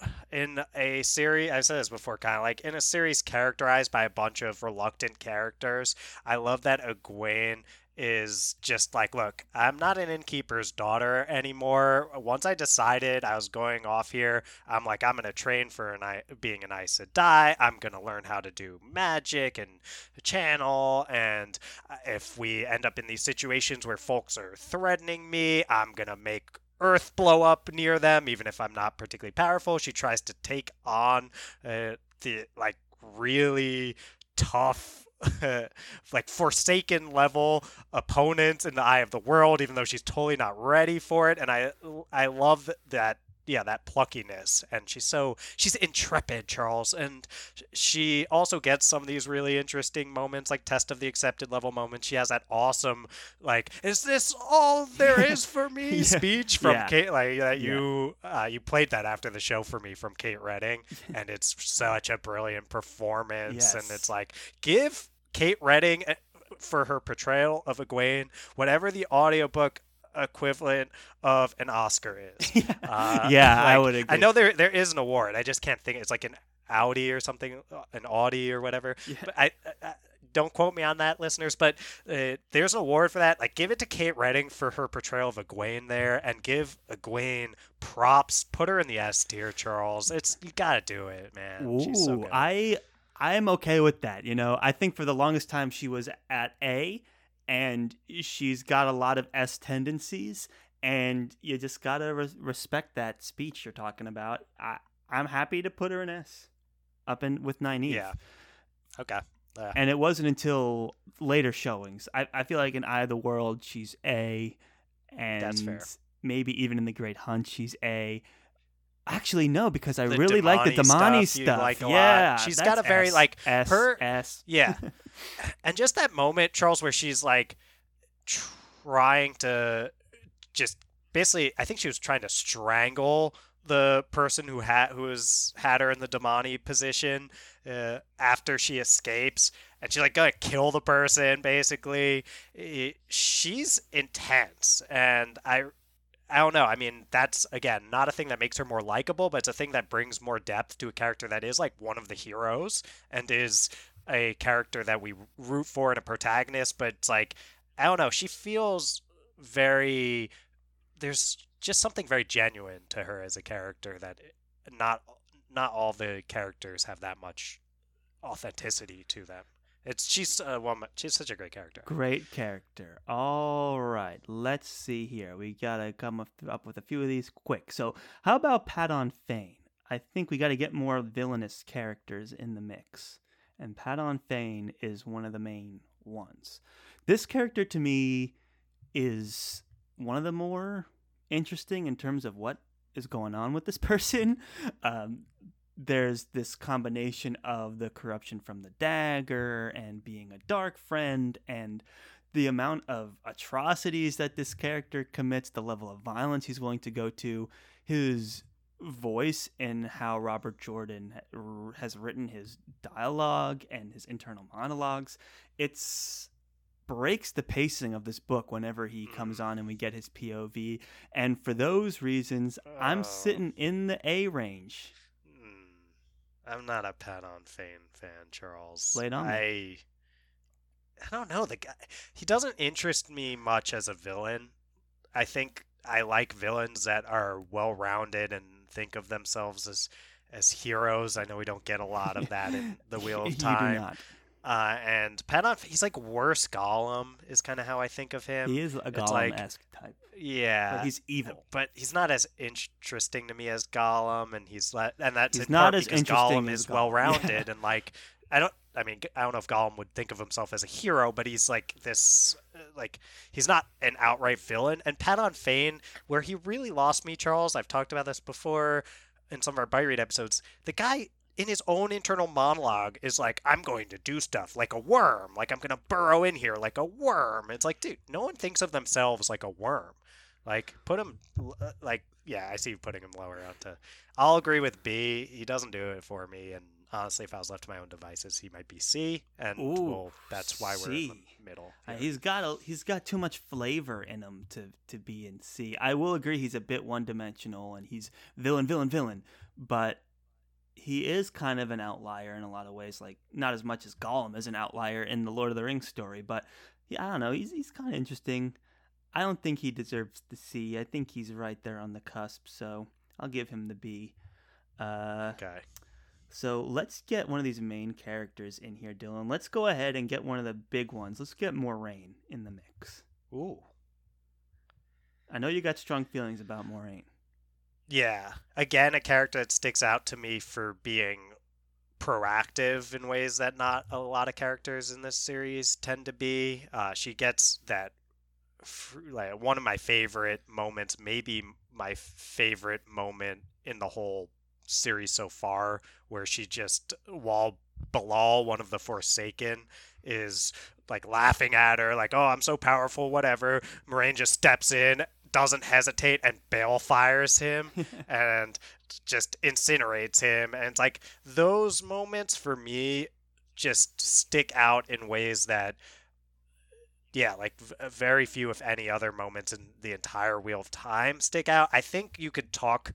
uh, in a series i've said this before kind of like in a series characterized by a bunch of reluctant characters i love that egwene is just like look i'm not an innkeeper's daughter anymore. Once i decided i was going off here i'm like i'm going to train for an I- being an Aes Sedai. i'm going to learn how to do magic and channel. And uh, if we end up in these situations where folks are threatening me i'm going to make earth blow up near them even if i'm not particularly powerful. She tries to take on uh, the like really tough like forsaken level opponents in the eye of the world even though she's totally not ready for it. And i i love that yeah that pluckiness. And she's so she's intrepid charles. And she also gets some of these really interesting moments like test of the accepted level moments. She has that awesome like is this all there is for me? Yeah. speech from Yeah. kate like that Yeah. you uh, you played that after the show for me from kate reading. And it's such a brilliant performance. And it's like give kate reading uh, for her portrayal of egwene whatever the audiobook equivalent of an oscar is uh, yeah, I would agree. I know there there is an award. I just can't think. It's like an Audie or something, uh, an Audie or whatever. Yeah. But I, I, don't quote me on that, listeners. But uh, there's an award for that. Like, give it to Kate Reading for her portrayal of Egwene there, and give Egwene props. Put her in the S tier, Charles. It's you gotta do it, man. She's so Ooh, good. I I'm okay with that. You know, I think for the longest time she was at A, and she's got a lot of S tendencies, and you just gotta res- respect that speech you're talking about. I I'm happy to put her in S, up in with Nynaeve. Yeah. Okay. Uh, And it wasn't until later showings. I, I feel like in Eye of the World she's A, and That's fair. maybe even in the Great Hunt she's A. Actually, no, because I The really like the damane stuff stuff. like yeah, She's got a very, S, like, S, her- S. Yeah. and just that moment, Charles, where she's like trying to just basically, I think she was trying to strangle the person who had who was had her in the damane position uh, after she escapes, and she's like gonna kill the person. Basically, It- she's intense, and I. I don't know. I mean, that's again not a thing that makes her more likable, but it's a thing that brings more depth to a character that is like one of the heroes and is a character that we root for and a protagonist, but it's like I don't know, she feels very there's just something very genuine to her as a character that not not all the characters have that much authenticity to them. It's she's a woman. She's such a great character. Great character. All right, let's see here. We gotta come up, with a few of these quick. So, how about Padan Fain? I think we gotta get more villainous characters in the mix, and Padan Fain is one of the main ones. This character to me is one of the more interesting in terms of what is going on with this person. Um, there's this combination of the corruption from the dagger and being a dark friend and the amount of atrocities that this character commits, the level of violence he's willing to go to, his voice and how Robert Jordan has written his dialogue and his internal monologues. It's breaks the pacing of this book whenever he comes mm. on and we get his POV. And for those reasons, Oh. I'm sitting in the A range. I'm not a Padan Fain fan, Charles. Lay on. I I don't know the guy. He doesn't interest me much as a villain. I think I like villains that are well-rounded and think of themselves as as heroes. I know we don't get a lot of that in the Wheel of Time. Uh, and Padan he's like worse Gollum is kind of how I think of him. He is a Gollum-esque type, yeah, but he's evil. but he's not as interesting to me as Gollum, and he's le- and that's He's not as because interesting Gollum is well rounded and like I don't I mean I don't know if Gollum would think of himself as a hero, but he's like this uh, like he's not an outright villain. And Padan Fain, where he really lost me, Charles. I've talked about this before in some of our bite read episodes. The guy in his own internal monologue is like, I'm going to do stuff like a worm, like I'm gonna burrow in here like a worm. It's like, dude, no one thinks of themselves like a worm. Like, put him, uh, like, yeah, I see you putting him lower out onto. I'll agree with B. He doesn't do it for me, and honestly, if I was left to my own devices, he might be C, and Ooh, well, that's why we're in the middle. Uh, here. he's got a, he's got too much flavor in him to to be in C. I will agree he's a bit one dimensional and he's villain, villain, villain, but he is kind of an outlier in a lot of ways. Like not as much as Gollum is an outlier in the Lord of the Rings story, but yeah, I don't know. He's he's kind of interesting. I don't think he deserves the C. I think he's right there on the cusp, so I'll give him the B. Uh, okay. so let's get one of these main characters in here, Dylan. Let's go ahead and get one of the big ones. Let's get Moiraine in the mix. Ooh. I know you got strong feelings about Moiraine. Yeah. Again, a character that sticks out to me for being proactive in ways that not a lot of characters in this series tend to be. Uh, she gets that, like, one of my favorite moments, maybe my favorite moment in the whole series so far, where she just, while Be'lal, one of the Forsaken, is like laughing at her, like, oh, I'm so powerful, whatever. Moiraine just steps in, doesn't hesitate, and balefires him and just incinerates him. And it's like those moments for me just stick out in ways that, yeah, like v- uh, very few, if any, other moments in the entire Wheel of Time stick out. I think you could talk.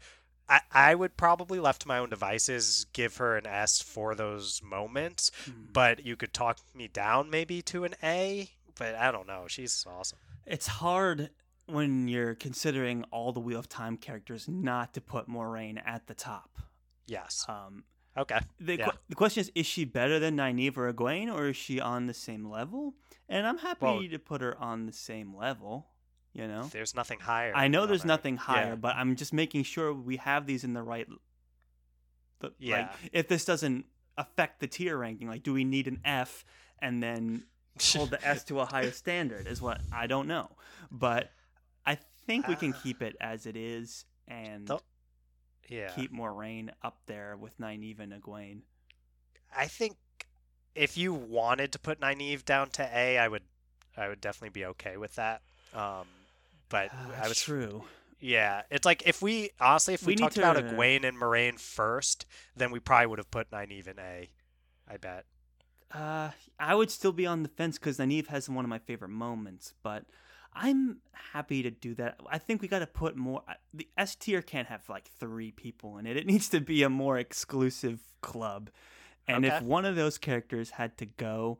I, I would probably, left to my own devices, give her an S for those moments, hmm. but you could talk me down maybe to an A. But I don't know. She's awesome. it's hard when you're considering all the Wheel of Time characters not to put Moiraine at the top. Yes. Um, Okay. The, Yeah. que- the question is, is she better than Nynaeve or Egwene, or is she on the same level? And I'm happy Well- to put her on the same level. You know, There's nothing higher. I know there's her. nothing higher, Yeah. but I'm just making sure we have these in the right. But Yeah. like, if this doesn't affect the tier ranking, like, do we need an F and then hold the S to a higher standard? Is what I don't know, but think we can Ah. keep it as it is and yeah. keep Moiraine up there with Nynaeve and Egwene. I think if you wanted to put Nynaeve down to A, I would, I would definitely be okay with that. Um, but Ah, I that's was true. Yeah, it's like if we honestly, if we, We talked about to- Egwene and Moiraine first, then we probably would have put Nynaeve in A. I bet. Uh, I would still be on the fence because Nynaeve has one of my favorite moments, but I'm happy to do that. I think we got to put more. The S tier can't have like three people in it. It needs to be a more exclusive club. And if one of those characters had to go,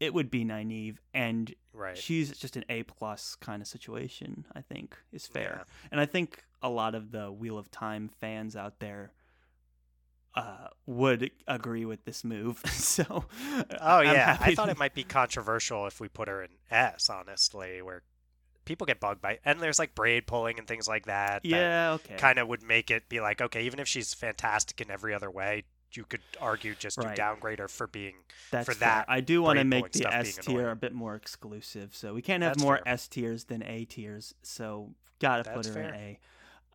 it would be Nynaeve, and Right. she's just an A plus kind of situation. I think is fair, Yeah. and I think a lot of the Wheel of Time fans out there uh, would agree with this move. so, Oh yeah, I thought to- it might be controversial if we put her in S. Honestly, where people get bugged by, and there's like braid pulling and things like that. Yeah, okay. Kind of would make it be like, okay, even if she's fantastic in every other way, you could argue just Right. to downgrade her for being. That's for fair. that I do want to make the S tier a bit more exclusive, so we can't have That's more. S tiers than A tiers. So gotta put That's her in. A.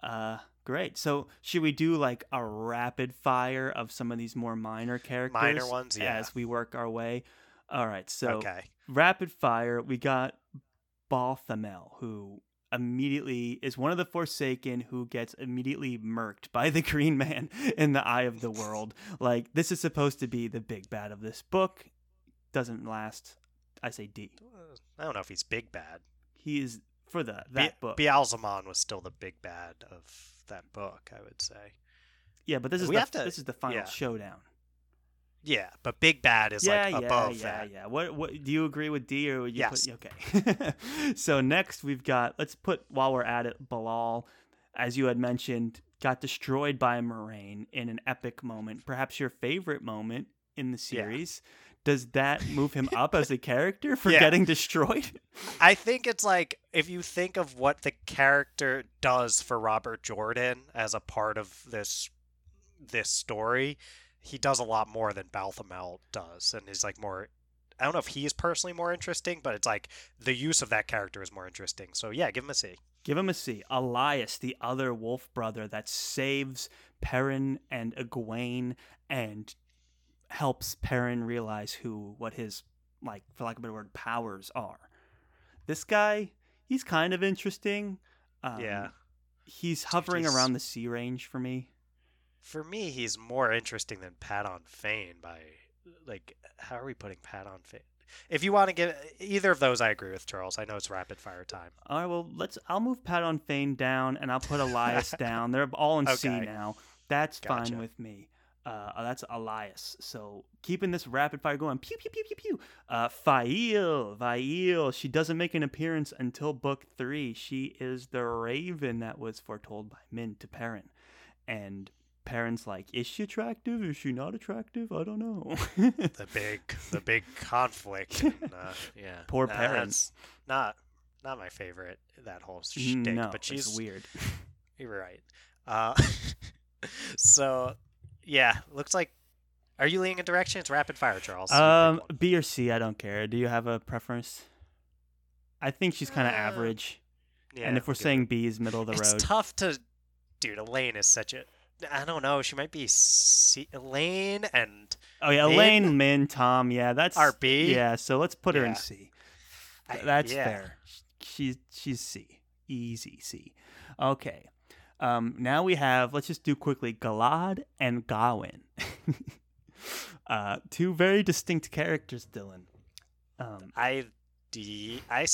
Uh, great. So should we do like a rapid fire of some of these more minor characters Minor ones, yeah. as we work our way? All right. So okay. rapid fire, we got Balthamel, who immediately is one of the Forsaken who gets immediately murked by the Green Man in the Eye of the World. like, this is supposed to be the big bad of this book. Doesn't last. I say D. Uh, I don't know if he's big bad. He is for the that Be- book. Ba'alzamon was still the big bad of that book, I would say. yeah, but this is we the, have to- this is the final yeah. showdown. Yeah, but big bad is yeah, like yeah, above yeah, that. yeah. yeah. What what do you agree with D or would you Yes. put okay. so next we've got let's put while we're at it, Be'lal, as you had mentioned, got destroyed by Moiraine in an epic moment, perhaps your favorite moment in the Yeah. series. Does that move him up as a character for Yeah. getting destroyed? I think it's like if you think of what the character does for Robert Jordan as a part of this this story, he does a lot more than Balthamel does, and is like more. I don't know if he is personally more interesting, but it's like the use of that character is more interesting. So yeah, give him a C. Give him a C. Elyas, the other wolf brother that saves Perrin and Egwene and helps Perrin realize who what his like for lack of a better word powers are. This guy, he's kind of interesting. Um, Yeah. He's hovering he's- around the C range for me. For me, he's more interesting than Padan Fain by like how are we putting Padan Fain? If you want to give either of those, I agree with Charles. I know it's rapid fire time. All right, well, let's. I'll move Padan Fain down, and I'll put Elyas down. They're all in C now. That's Gotcha. fine with me. Uh, that's Elyas. So keeping this rapid fire going. Pew pew pew pew pew. Uh, Faile, Faile. She doesn't make an appearance until book three. She is the Raven that was foretold by Min to Perrin, and Perrin's like, is she attractive? Is she not attractive? I don't know. the big the big conflict. And, uh, yeah, Poor Nah, that's Not not my favorite. That whole shtick, no, but she's it's weird. You're right. Uh, so yeah, looks like. Are you leaning a direction? It's rapid fire, Charles. Um. B or C, I don't care. Do you have a preference? I think she's kind of Uh, average. yeah, and if we're it- saying B is middle of the it's road, tough to. Dude, Elayne is such a. I don't know. She might be C, Elayne and oh yeah, Min? Elayne, Min, Tom, yeah, that's RB. Yeah, so let's put her in Yeah. C. I- Th- That's yeah. fair. She's she's C, easy C. Okay. Um, now we have. Let's just do quickly. Galad and Gawyn. uh, two very distinct characters, Dylan. Um, I, d- I,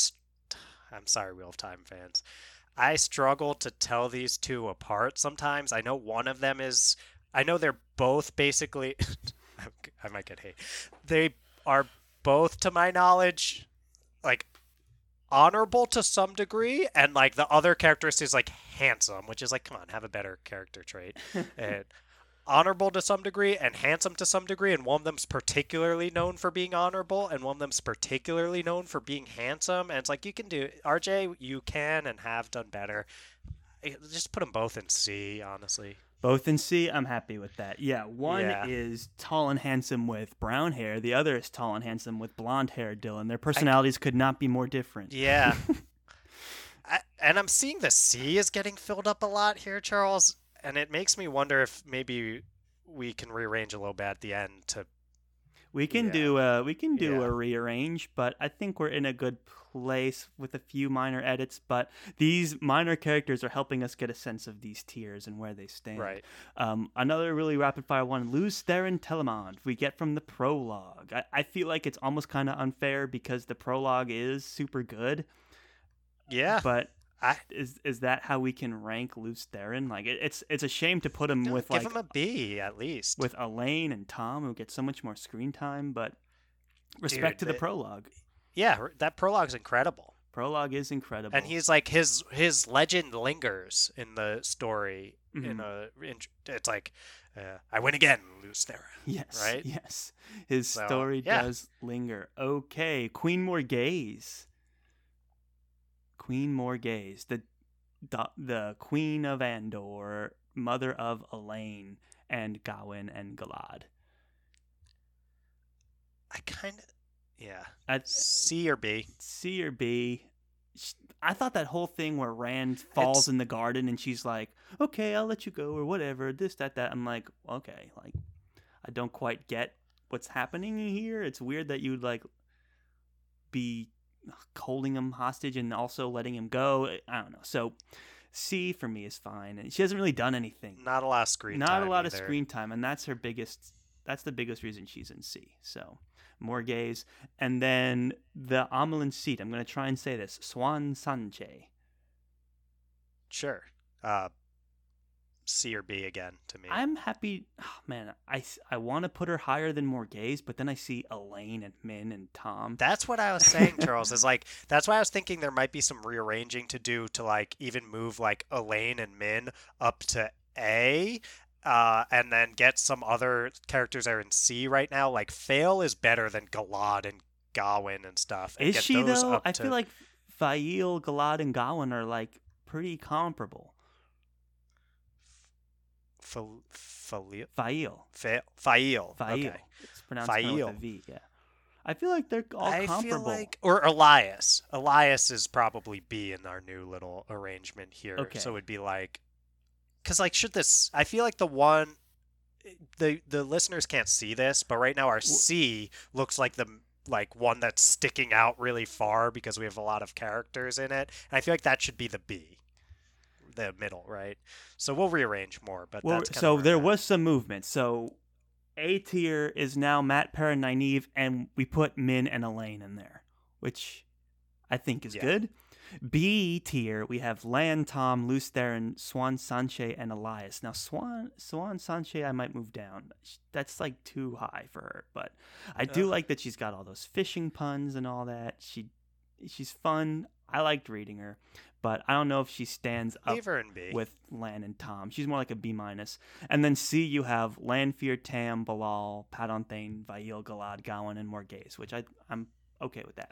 I'm sorry, Wheel of Time fans. I struggle to tell these two apart sometimes. I know one of them is. I know they're both basically. I might get hate. They are both, to my knowledge, like honorable to some degree, and like the other characteristic is like handsome, which is like, come on, have a better character trait. and honorable to some degree and handsome to some degree, and one of them's particularly known for being honorable, and one of them's particularly known for being handsome. And it's like you can do RJ, you can and have done better. Just put them both in C, honestly. Both in C, I'm happy with that. Yeah, one Yeah. is tall and handsome with brown hair. The other is tall and handsome with blonde hair. Dylan, their personalities could not be more different. Yeah. I, and I'm seeing the C is getting filled up a lot here, Charles, and it makes me wonder if maybe we can rearrange a little bit at the end to We can Yeah. do a we can do Yeah. a rearrange, but I think we're in a good place with a few minor edits. But these minor characters are helping us get a sense of these tiers and where they stand. right. Um, another really rapid fire one, Lews Therin Telamon, we get from the prologue. I, I feel like it's almost kind of unfair because the prologue is super good, Yeah. but I is is that how we can rank Lews Therin? Like it, it's it's a shame to put him no, with give like him a B at least. with Elayne and Tom who get so much more screen time, but respect Dude, to the the- prologue. yeah, that prologue's incredible. Prologue is incredible. And he's like his his legend lingers in the story in Mhm. a in, it's like uh, I win again, lose there. yes, right? Yes, his So, story yeah. does linger. Okay, Queen Morgase. Queen Morgase, the the, Queen of Andor, mother of Elayne and Gawyn and Galad. I kind of yeah. At C or B. C or B. I thought that whole thing where Rand falls It's- in the garden and she's like, "Okay, I'll let you go" or whatever. This, that, that. I'm like, okay, like I don't quite get what's happening here. It's weird that you'd like be holding him hostage and also letting him go. I don't know. So C for me is fine, and she hasn't really done anything. Not a lot of screen Not time. a lot of screen time, and that's her biggest. That's the biggest reason she's in C. So Morgase, and then the Amyrlin Seat. I'm gonna try and say this: Siuan Sanche. Sure. Uh, C or B again to me. I'm happy. Oh, man, I want to put her higher than Morgase, but then I see Elayne and Min and Tom. That's what I was saying, Charles. Is like that's why I was thinking there might be some rearranging to do to like even move like Elayne and Min up to A, uh, and then get some other characters that are in C right now. Like Faile is better than Galad and Gawyn and stuff. and Is she though? I to- feel like Faile, Galad, and Gawyn are like pretty comparable. Faile, Faile Faile. Faile. It's pronounced kinda with a V. Yeah. I feel like they're all I comparable. like, or Elyas. Elyas is probably B in our new little arrangement here. Okay. So it'd be like, because like, should this? I feel like the one, the the listeners can't see this, but right now our C looks like the like one that's sticking out really far because we have a lot of characters in it, and I feel like that should be the B, the middle, right? So we'll rearrange more, but Well, so there was some movement. So A tier is now Mat Perrin, Nynaeve, and we put Min and Elayne in there, which I think is Yeah. good. B tier, we have Lan, Tom, Lews Therin, Siuan Sanche, and Elyas. Now, Swan Siuan Sanche, I might move down. That's like too high for her, but I do Ugh. like that she's got all those fishing puns and all that. She she's fun. I liked reading her, but I don't know if she stands up Leave her in B. with Lan and Tom. She's more like a B minus. And then C, you have Lanfear, Tam, Be'lal, Padan Fain, Vail, Galad, Gawyn, and Morgase, which I I'm okay with that.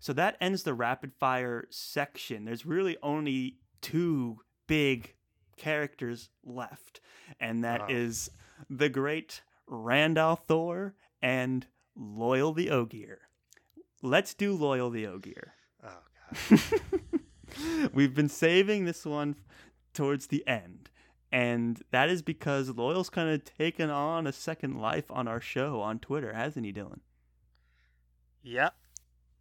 So that ends the rapid fire section. There's really only two big characters left, and that uh-huh. is Oh. the great Rand al'Thor and Loial the Ogier. Let's do Loial the Ogier. oh god. We've been saving this one towards the end. And that is because Loial's kind of taken on a second life on our show on Twitter, hasn't he, Dylan? Yep.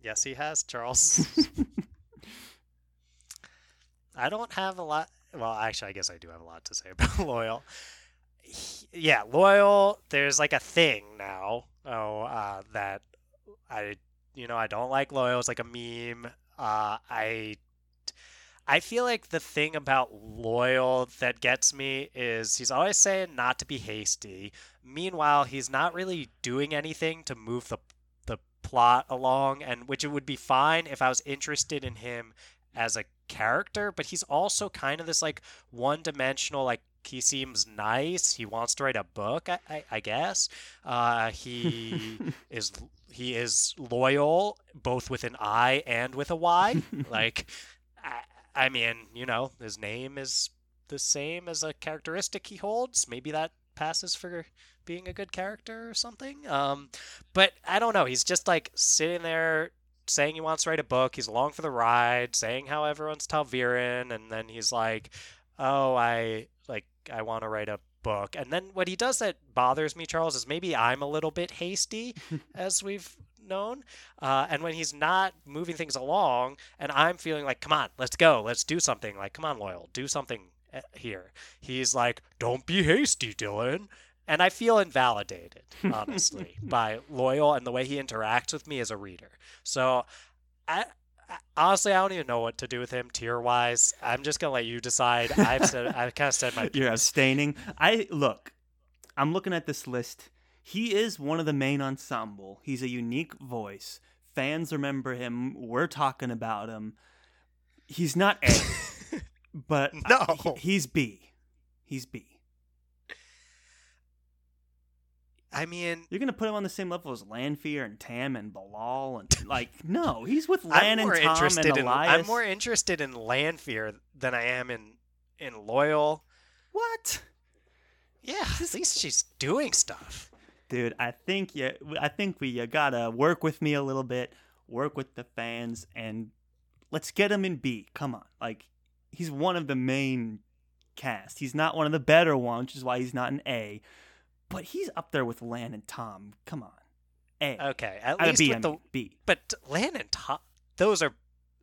Yes, he has, Charles. I don't have a lot. Well, actually, I guess I do have a lot to say about Loial. He- yeah, Loial. There's like a thing now. Oh, uh, that I, you know, I don't like Loial. It's like a meme. Uh, I, I feel like the thing about Loial that gets me is he's always saying not to be hasty. Meanwhile, he's not really doing anything to move the the plot along, and which it would be fine if I was interested in him as a character, but he's also kind of this like one dimensional like he seems nice. He wants to write a book, I, I, I guess. Uh, he is he is loyal, both with an I and with a Y. like, I, I mean, you know, his name is the same as a characteristic he holds. Maybe that passes for being a good character or something. Um, but I don't know. He's just like sitting there saying he wants to write a book. He's along for the ride, saying how everyone's ta'veren, and then he's like, "Oh, I like I want to write a book." And then what he does that bothers me, Charles, is maybe I'm a little bit hasty, as we've known. Uh, and when he's not moving things along, and I'm feeling like, "Come on, let's go, let's do something." Like, "Come on, loyal, do something." eh, Here, he's like, "Don't be hasty, Dylan," and I feel invalidated, honestly, by Loial and the way he interacts with me as a reader. So, I, I honestly I don't even know what to do with him tier wise. I'm just gonna let you decide. I've said I kind of said my You're abstaining. I look. I'm looking at this list. He is one of the main ensemble. He's a unique voice. Fans remember him. We're talking about him. He's not A, but I- No. he- he's B. He's B. I mean, You're gonna put him on the same level as Lanfear and Tam and Be'lal and like no, he's with I'm Lan and more Tom and in Elyas. I'm more interested in Lanfear than I am in in Loial. what? Yeah, at least she's doing stuff. Dude i think you i think we you gotta work with me a little bit work with the fans and let's get him in b. Come on. Like he's one of the main cast. He's not one of the better ones which is why he's not an a. But he's up there with lan and tom. Come on. A. Okay, at least b with I the b. But Lan and Tom, those are.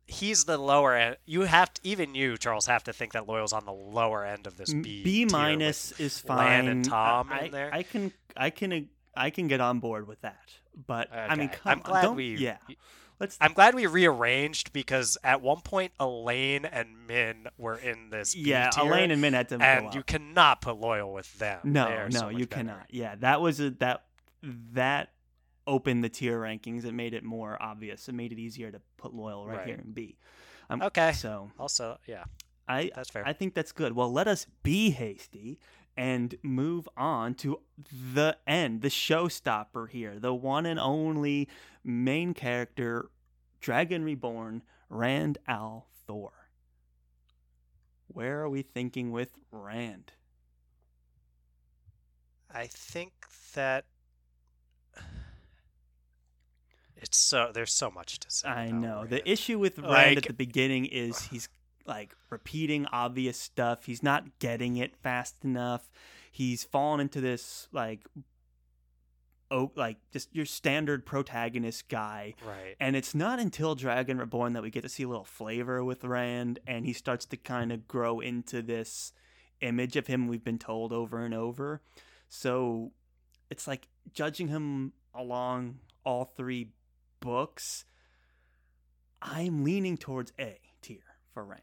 He's the lower end. You have to, even you, Charles, have to think that Loial's on the lower end of this B. B minus is fine Lan and Tom I, in there. I can i can i can get on board with that but i mean come I'm glad we. yeah let's I'm glad we rearranged because at one point Elayne and Min were in this. B yeah tier, elayne and min had to and you cannot put Loial with them. No, no, so you better. cannot. Yeah, that was a that that opened the tier rankings. It made it more obvious. It made it easier to put loyal right, Right. here in B. Um, Okay. So Also, yeah, I that's fair. I think that's good. Well, let us be hasty and move on to the end, the showstopper here, the one and only main character, Dragon Reborn, Rand Al Thor. Where are we thinking with Rand? I think that it's so there's so much to say. I know. The issue with Rand Like- at the beginning is he's like repeating obvious stuff. He's not getting it fast enough. He's fallen into this like oh like just your standard protagonist guy. right. And it's not until Dragon Reborn that we get to see a little flavor with Rand and he starts to kind of grow into this image of him we've been told over and over. So it's like judging him along all three books. I'm leaning towards A tier for Rand.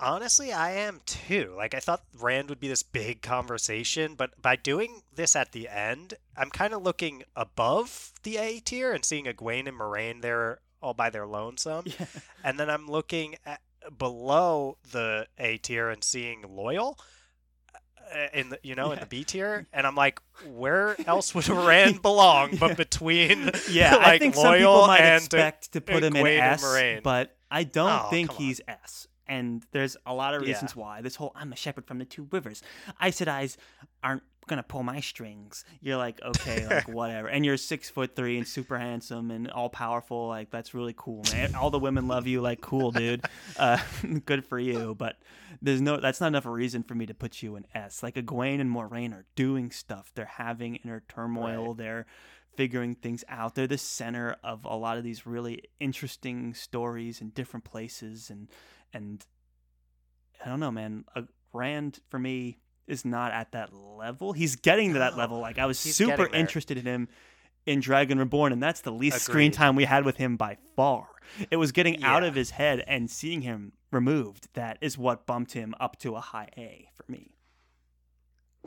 Honestly, I am too. Like I thought Rand would be this big conversation, but by doing this at the end, I'm kind of looking above the A tier and seeing Egwene and Moiraine there all by their lonesome, Yeah. and then I'm looking at below the A tier and seeing Loial Uh, in the you know in the B tier, and I'm like, where else would Rand belong but between Yeah, like I think some Loyal people might and expect to put him in S, but I don't Oh, think come on. he's S. And there's a lot of Yeah. reasons why. This whole I'm a shepherd from the two rivers. Aes Sedai's aren't gonna pull my strings. You're like, okay, like whatever. And you're six foot three and super handsome and all powerful. Like that's really cool, man. All the women love you. Like cool, dude. Uh, good for you. But there's no. That's not enough reason for me to put you in S. Like Egwene and Moiraine are doing stuff. They're having inner turmoil. Right. They're figuring things out. They're the center of a lot of these really interesting stories in different places and and I don't know, man. A Rand for me is not at that level. He's getting to that level. Like I was he's super interested in him in Dragon Reborn, and that's the least screen time we had with him by far. It was getting out of his head and seeing him removed that is what bumped him up to a high A for me.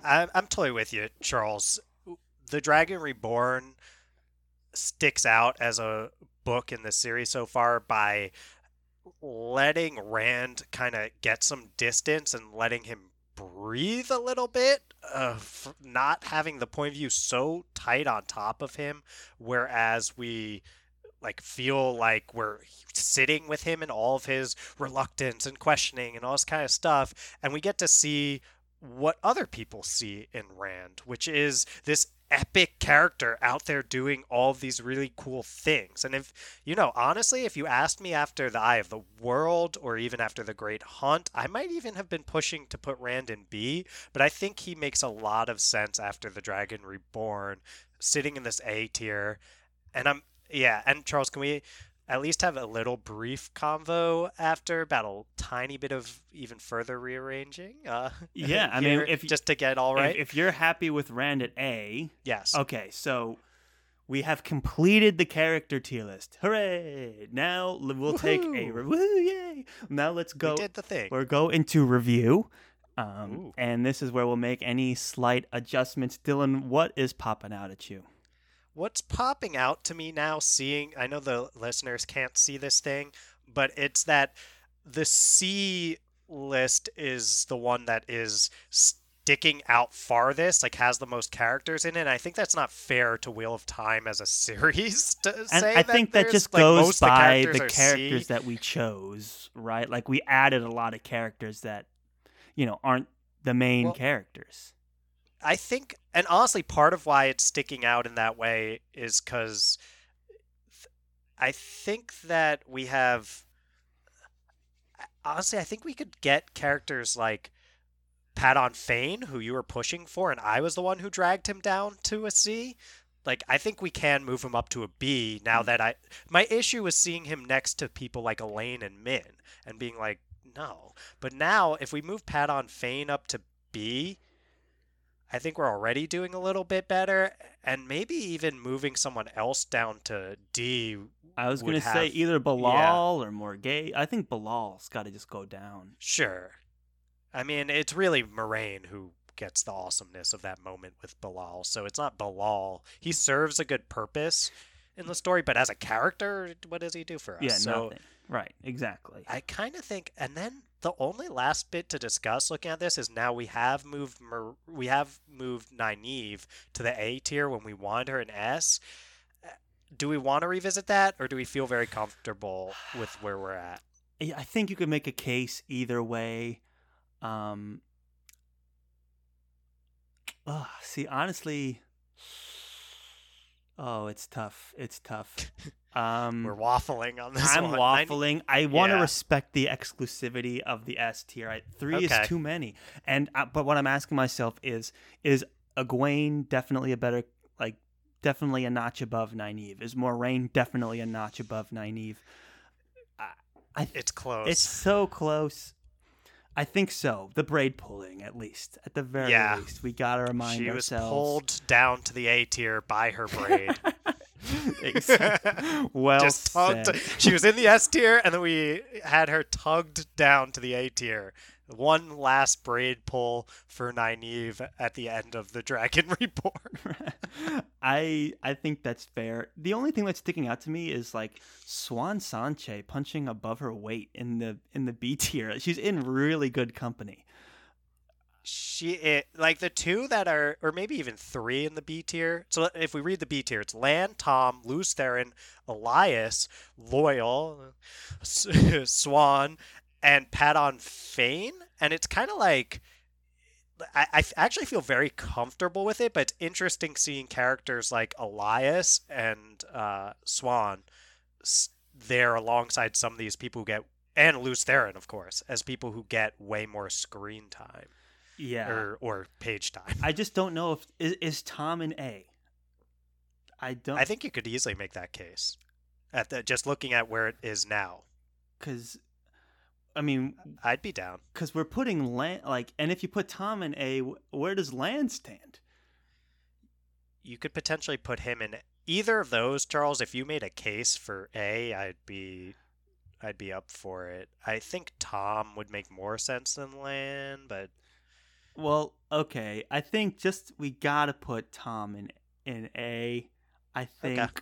I'm, I'm totally with you, Charles. The Dragon Reborn sticks out as a book in the series so far by letting Rand kind of get some distance and letting him breathe a little bit uh, of not having the point of view so tight on top of him, whereas we like feel like we're sitting with him and all of his reluctance and questioning and all this kind of stuff, and we get to see what other people see in Rand, which is this epic character out there doing all these really cool things. And if, you know, honestly, if you asked me after the Eye of the World or even after the Great Hunt, I might even have been pushing to put Rand in B, but I think he makes a lot of sense after the Dragon Reborn, sitting in this A tier. And I'm, yeah, and Charles, can we at least have a little brief convo after about a tiny bit of even further rearranging. Uh, yeah, I mean, if just to get all right. If, if, you're happy with Rand at A, yes. Okay, so we have completed the character tier list. Hooray! Now we'll Woo-hoo! take a woo yay. Now let's go. We did the thing. We'll go into review. Um, and this is where we'll make any slight adjustments. Dylan, what is popping out at you? What's popping out to me now seeing I know the listeners can't see this thing, but it's that the C list is the one that is sticking out farthest, like has the most characters in it. And I think that's not fair to Wheel of Time as a series to and say. I that think that just like, goes by the characters, the characters that we chose, right? Like we added a lot of characters that, you know, aren't the main well, characters. I think, and honestly, part of why it's sticking out in that way is because I think that we have. Honestly, I think we could get characters like Padan Fain, who you were pushing for, and I was the one who dragged him down to a C. Like, I think we can move him up to a B now hmm. that I. My issue was seeing him next to people like Elayne and Min and being like, no. But now, if we move Padan Fain up to B, I think we're already doing a little bit better, and maybe even moving someone else down to D. I was going to say either Be'lal yeah. or Morgase. I think Be'lal's got to just go down. Sure. I mean, it's really Moiraine who gets the awesomeness of that moment with Be'lal. So it's not Be'lal. He serves a good purpose in the story, but as a character, what does he do for us? Yeah, so nothing. Right, exactly. I kind of think, and then the only last bit to discuss looking at this is now we have moved Mer- we have moved Nynaeve to the A tier when we wanted her in S. Do we want to revisit that, or do we feel very comfortable with where we're at? I think you could make a case either way. Um, oh, see, honestly, oh, it's tough. It's tough. Um, We're waffling on this. I'm one. waffling. I, want to yeah. respect the exclusivity of the S tier. I, three okay. is too many. And uh, but what I'm asking myself is: is Egwene definitely a better, like, definitely a notch above Nynaeve? Is Moiraine definitely a notch above Nynaeve? I, I, it's close. It's so close. I think so. The braid pulling, at least, at the very yeah. least, we gotta remind she ourselves. She was pulled down to the A tier by her braid. well Just tugged. Said. She was in the S tier, and then we had her tugged down to the A tier. One last braid pull for Nynaeve at the end of the Dragon Reborn. I I think that's fair. The only thing that's sticking out to me is like Siuan Sanche punching above her weight in the in the B tier. She's in really good company she it, like the two that are or maybe even three in the B tier. So if we read the B tier, it's Lan, Tom, Lews Therin, Elyas, Loial, Siuan, and Padan Fain. And it's kind of like I, I actually feel very comfortable with it, but it's interesting seeing characters like Elyas and uh, Siuan there alongside some of these people who get and Lews Therin, of course, as people who get way more screen time yeah or or page time. I just don't know if is, is Tom an A. I don't. I think you could easily make that case, at the just looking at where it is now. Because, I mean, I'd be down. Because we're putting Lan like, and if you put Tom in A, where does Lan stand? You could potentially put him in either of those, Charles. If you made a case for A, I'd be I'd be up for it. I think Tom would make more sense than Lan, but well, okay. I think just we gotta put Tom in in A. I think. Okay.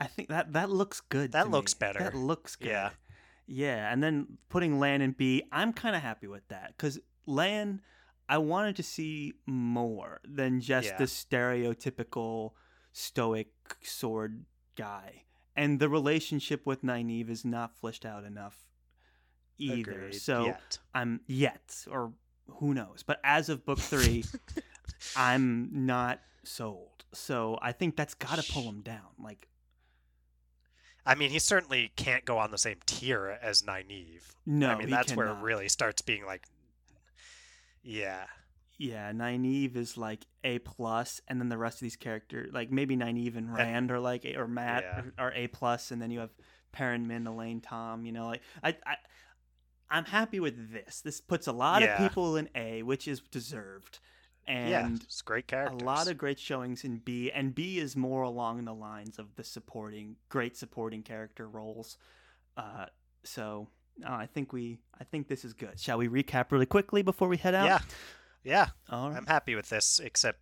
I think that that looks good. That looks me. better. That looks good. Yeah. Yeah, and then putting Lan in B, I'm kind of happy with that because Lan, I wanted to see more than just Yeah. the stereotypical stoic sword guy. And the relationship with Nynaeve is not fleshed out enough either. Agreed. So Yet. I'm yet, or who knows. But as of book three, I'm not sold. So I think that's got to pull him down. Like, I mean, he certainly can't go on the same tier as Nynaeve. no, I mean, that's where it really starts being like, yeah, Yeah, Nynaeve is like A plus, and then the rest of these characters, like maybe Nynaeve and Rand, are like, or Mat Yeah. are, are A plus, and then you have Perrin, Min, Elayne, Tom. You know, like I, I, I'm happy with this. This puts a lot Yeah. of people in A, which is deserved, yeah, and it's great characters. a lot of great showings in B, and B is more along the lines of the supporting, great supporting character roles. Uh, so uh, I think we, I think this is good. Shall we recap really quickly before we head out? yeah, yeah. All right. I'm happy with this, except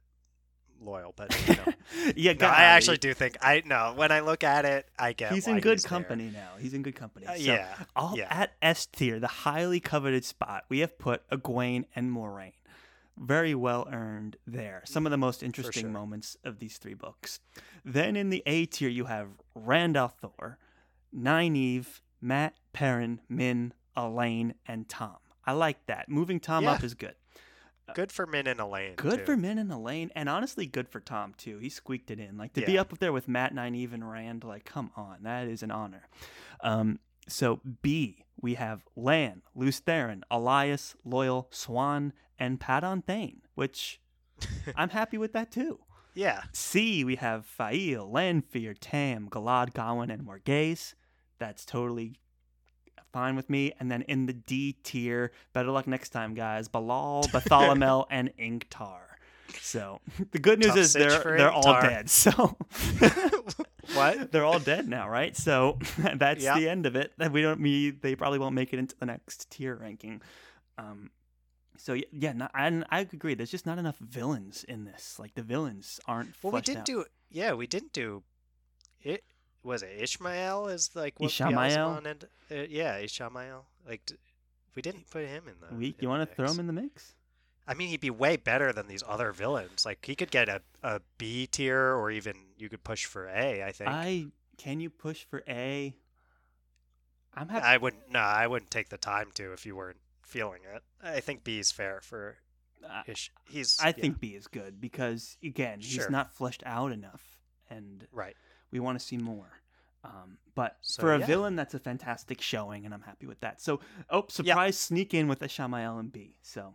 Loial, but you know. yeah, no, I actually do think I no. When I look at it, I get he's in good there. company now. He's in good company. Uh, So, yeah, all yeah. at S tier, the highly coveted spot, we have put Egwene and Moiraine. Very well earned there. Some of the most interesting sure. moments of these three books. Then in the A tier, you have Rand al'Thor, Nynaeve, Mat, Perrin, Min, Elayne, and Tom. I like that. Moving Tom Yeah. up is good. good for Min and Elayne. Good too. for Min and Elayne, and honestly, good for Tom too. He squeaked it in. Like to be up there with Mat, Nynaeve, and Rand. Like, come on, that is an honor. Um, so B, we have Lan, Lews Therin, Elyas, Loial, Siuan, and Padan Fain, which I'm happy with that too. Yeah, C, we have Faile, Lanfear, Tam, Galad, Gawyn, and Morgase. That's totally fine with me. And then in the D tier, better luck next time, guys. Be'lal, Bartholomew, and Ingtar. So the good news Tough is they're they're all dead. So What? they're all dead now, right? So that's Yeah. the end of it. We don't me they probably won't make it into the next tier ranking. Um, so yeah, no, and I agree. There's just not enough villains in this. Like the villains aren't. Well, we didn't out. do. Yeah, we didn't do. It was it Ishamael is like what Ishamael? And uh, yeah, Ishamael. Like d- we didn't put him in the. We, you want to throw him in the mix? I mean, he'd be way better than these other villains. Like he could get a, a B tier, or even you could push for A. I think. I can you push for A? I'm happy. I wouldn't. No, I wouldn't take the time to if you weren't feeling it. I think B is fair for. He's. I yeah, think B is good because again, he's Sure. not fleshed out enough, and right. we want to see more. Um, but So, for a yeah. villain, that's a fantastic showing, and I'm happy with that. So, oh, surprise, sneak in with Ishamael and B. So,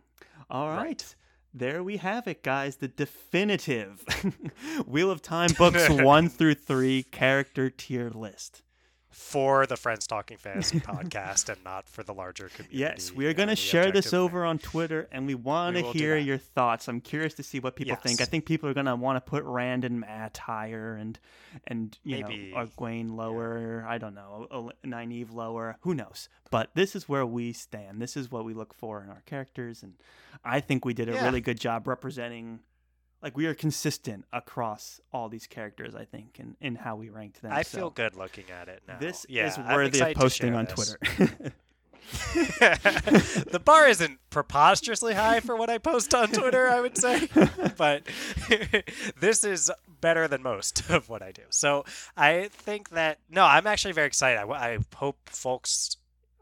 all right. Right. There we have it, guys. The definitive Wheel of Time books one through three character tier list. For the Friends Talking Fantasy podcast, and not for the larger community. Yes, we are going to share this over on Twitter, and we want to hear your thoughts. I'm curious to see what people think. I think people are going to want to put Rand and Mat higher, and and you Maybe, know Egwene lower. I don't know, Nynaeve lower. Who knows? But this is where we stand. This is what we look for in our characters, and I think we did a Yeah. really good job representing. Like we are consistent across all these characters, I think, in, in how we ranked them. I So feel good looking at it now. This yeah, is worthy of posting on this. Twitter. the bar isn't preposterously high for what I post on Twitter, I would say, but this is better than most of what I do. So I think that no, I'm actually very excited. I, I hope folks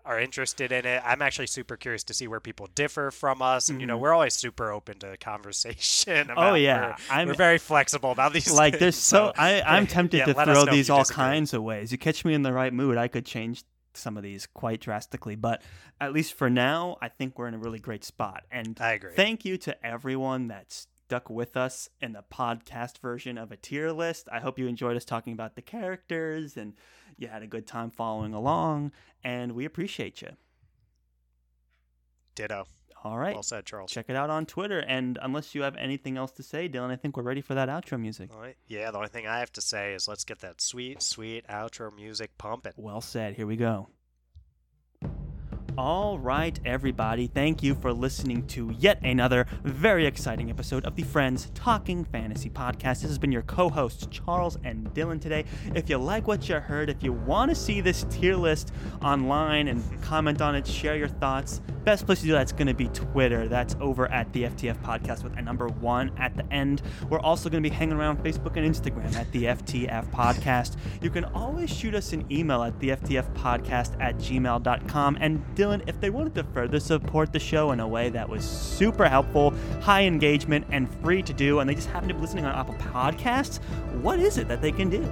are interested in it. I'm actually super curious to see where people differ from us, and you know, Mhm. we're always super open to conversation. oh yeah, we're, I'm we're very flexible about these. like things, there's so I I'm tempted yeah, to throw these all disagree. kinds of ways. You catch me in the right mood, I could change some of these quite drastically, but at least for now, I think we're in a really great spot. And I agree. thank you to everyone that stuck with us in the podcast version of a tier list. I hope you enjoyed us talking about the characters and you had a good time following along, and we appreciate you. Ditto. All right. Well said, Charles. Check it out on Twitter. And unless you have anything else to say, Dylan, I think we're ready for that outro music. All right. Yeah, the only thing I have to say is let's get that sweet, sweet outro music pumping. Well said. Here we go. All right, everybody, thank you for listening to yet another very exciting episode of the Friends Talking Fantasy Podcast. This has been your co hosts, Charles and Dylan, today. If you like what you heard, if you want to see this tier list online and comment on it, share your thoughts, best place to do that's going to be Twitter. That's over at the FTF Podcast with a number one at the end. We're also going to be hanging around Facebook and Instagram at the FTF Podcast. You can always shoot us an email at the FTF Podcast at gmail.com. And Dylan, if they wanted to further support the show in a way that was super helpful, high engagement, and free to do, and they just happen to be listening on Apple Podcasts, what is it that they can do?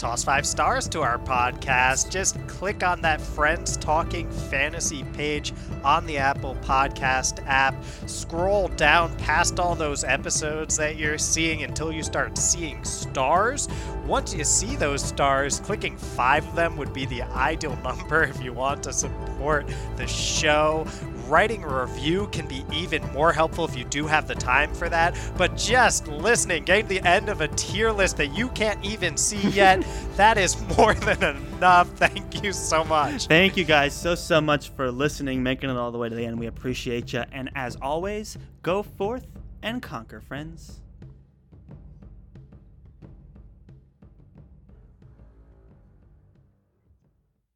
Toss five stars to our podcast. Just click on that Friends Talking Fantasy page on the Apple Podcast app. Scroll down past all those episodes that you're seeing until you start seeing stars. Once you see those stars, clicking five of them would be the ideal number if you want to support the show writing a review can be even more helpful if you do have the time for that. But just listening, getting to the end of a tier list that you can't even see yet, that is more than enough. Thank you so much. Thank you guys so, so much for listening, making it all the way to the end. We appreciate you. And as always, go forth and conquer, friends.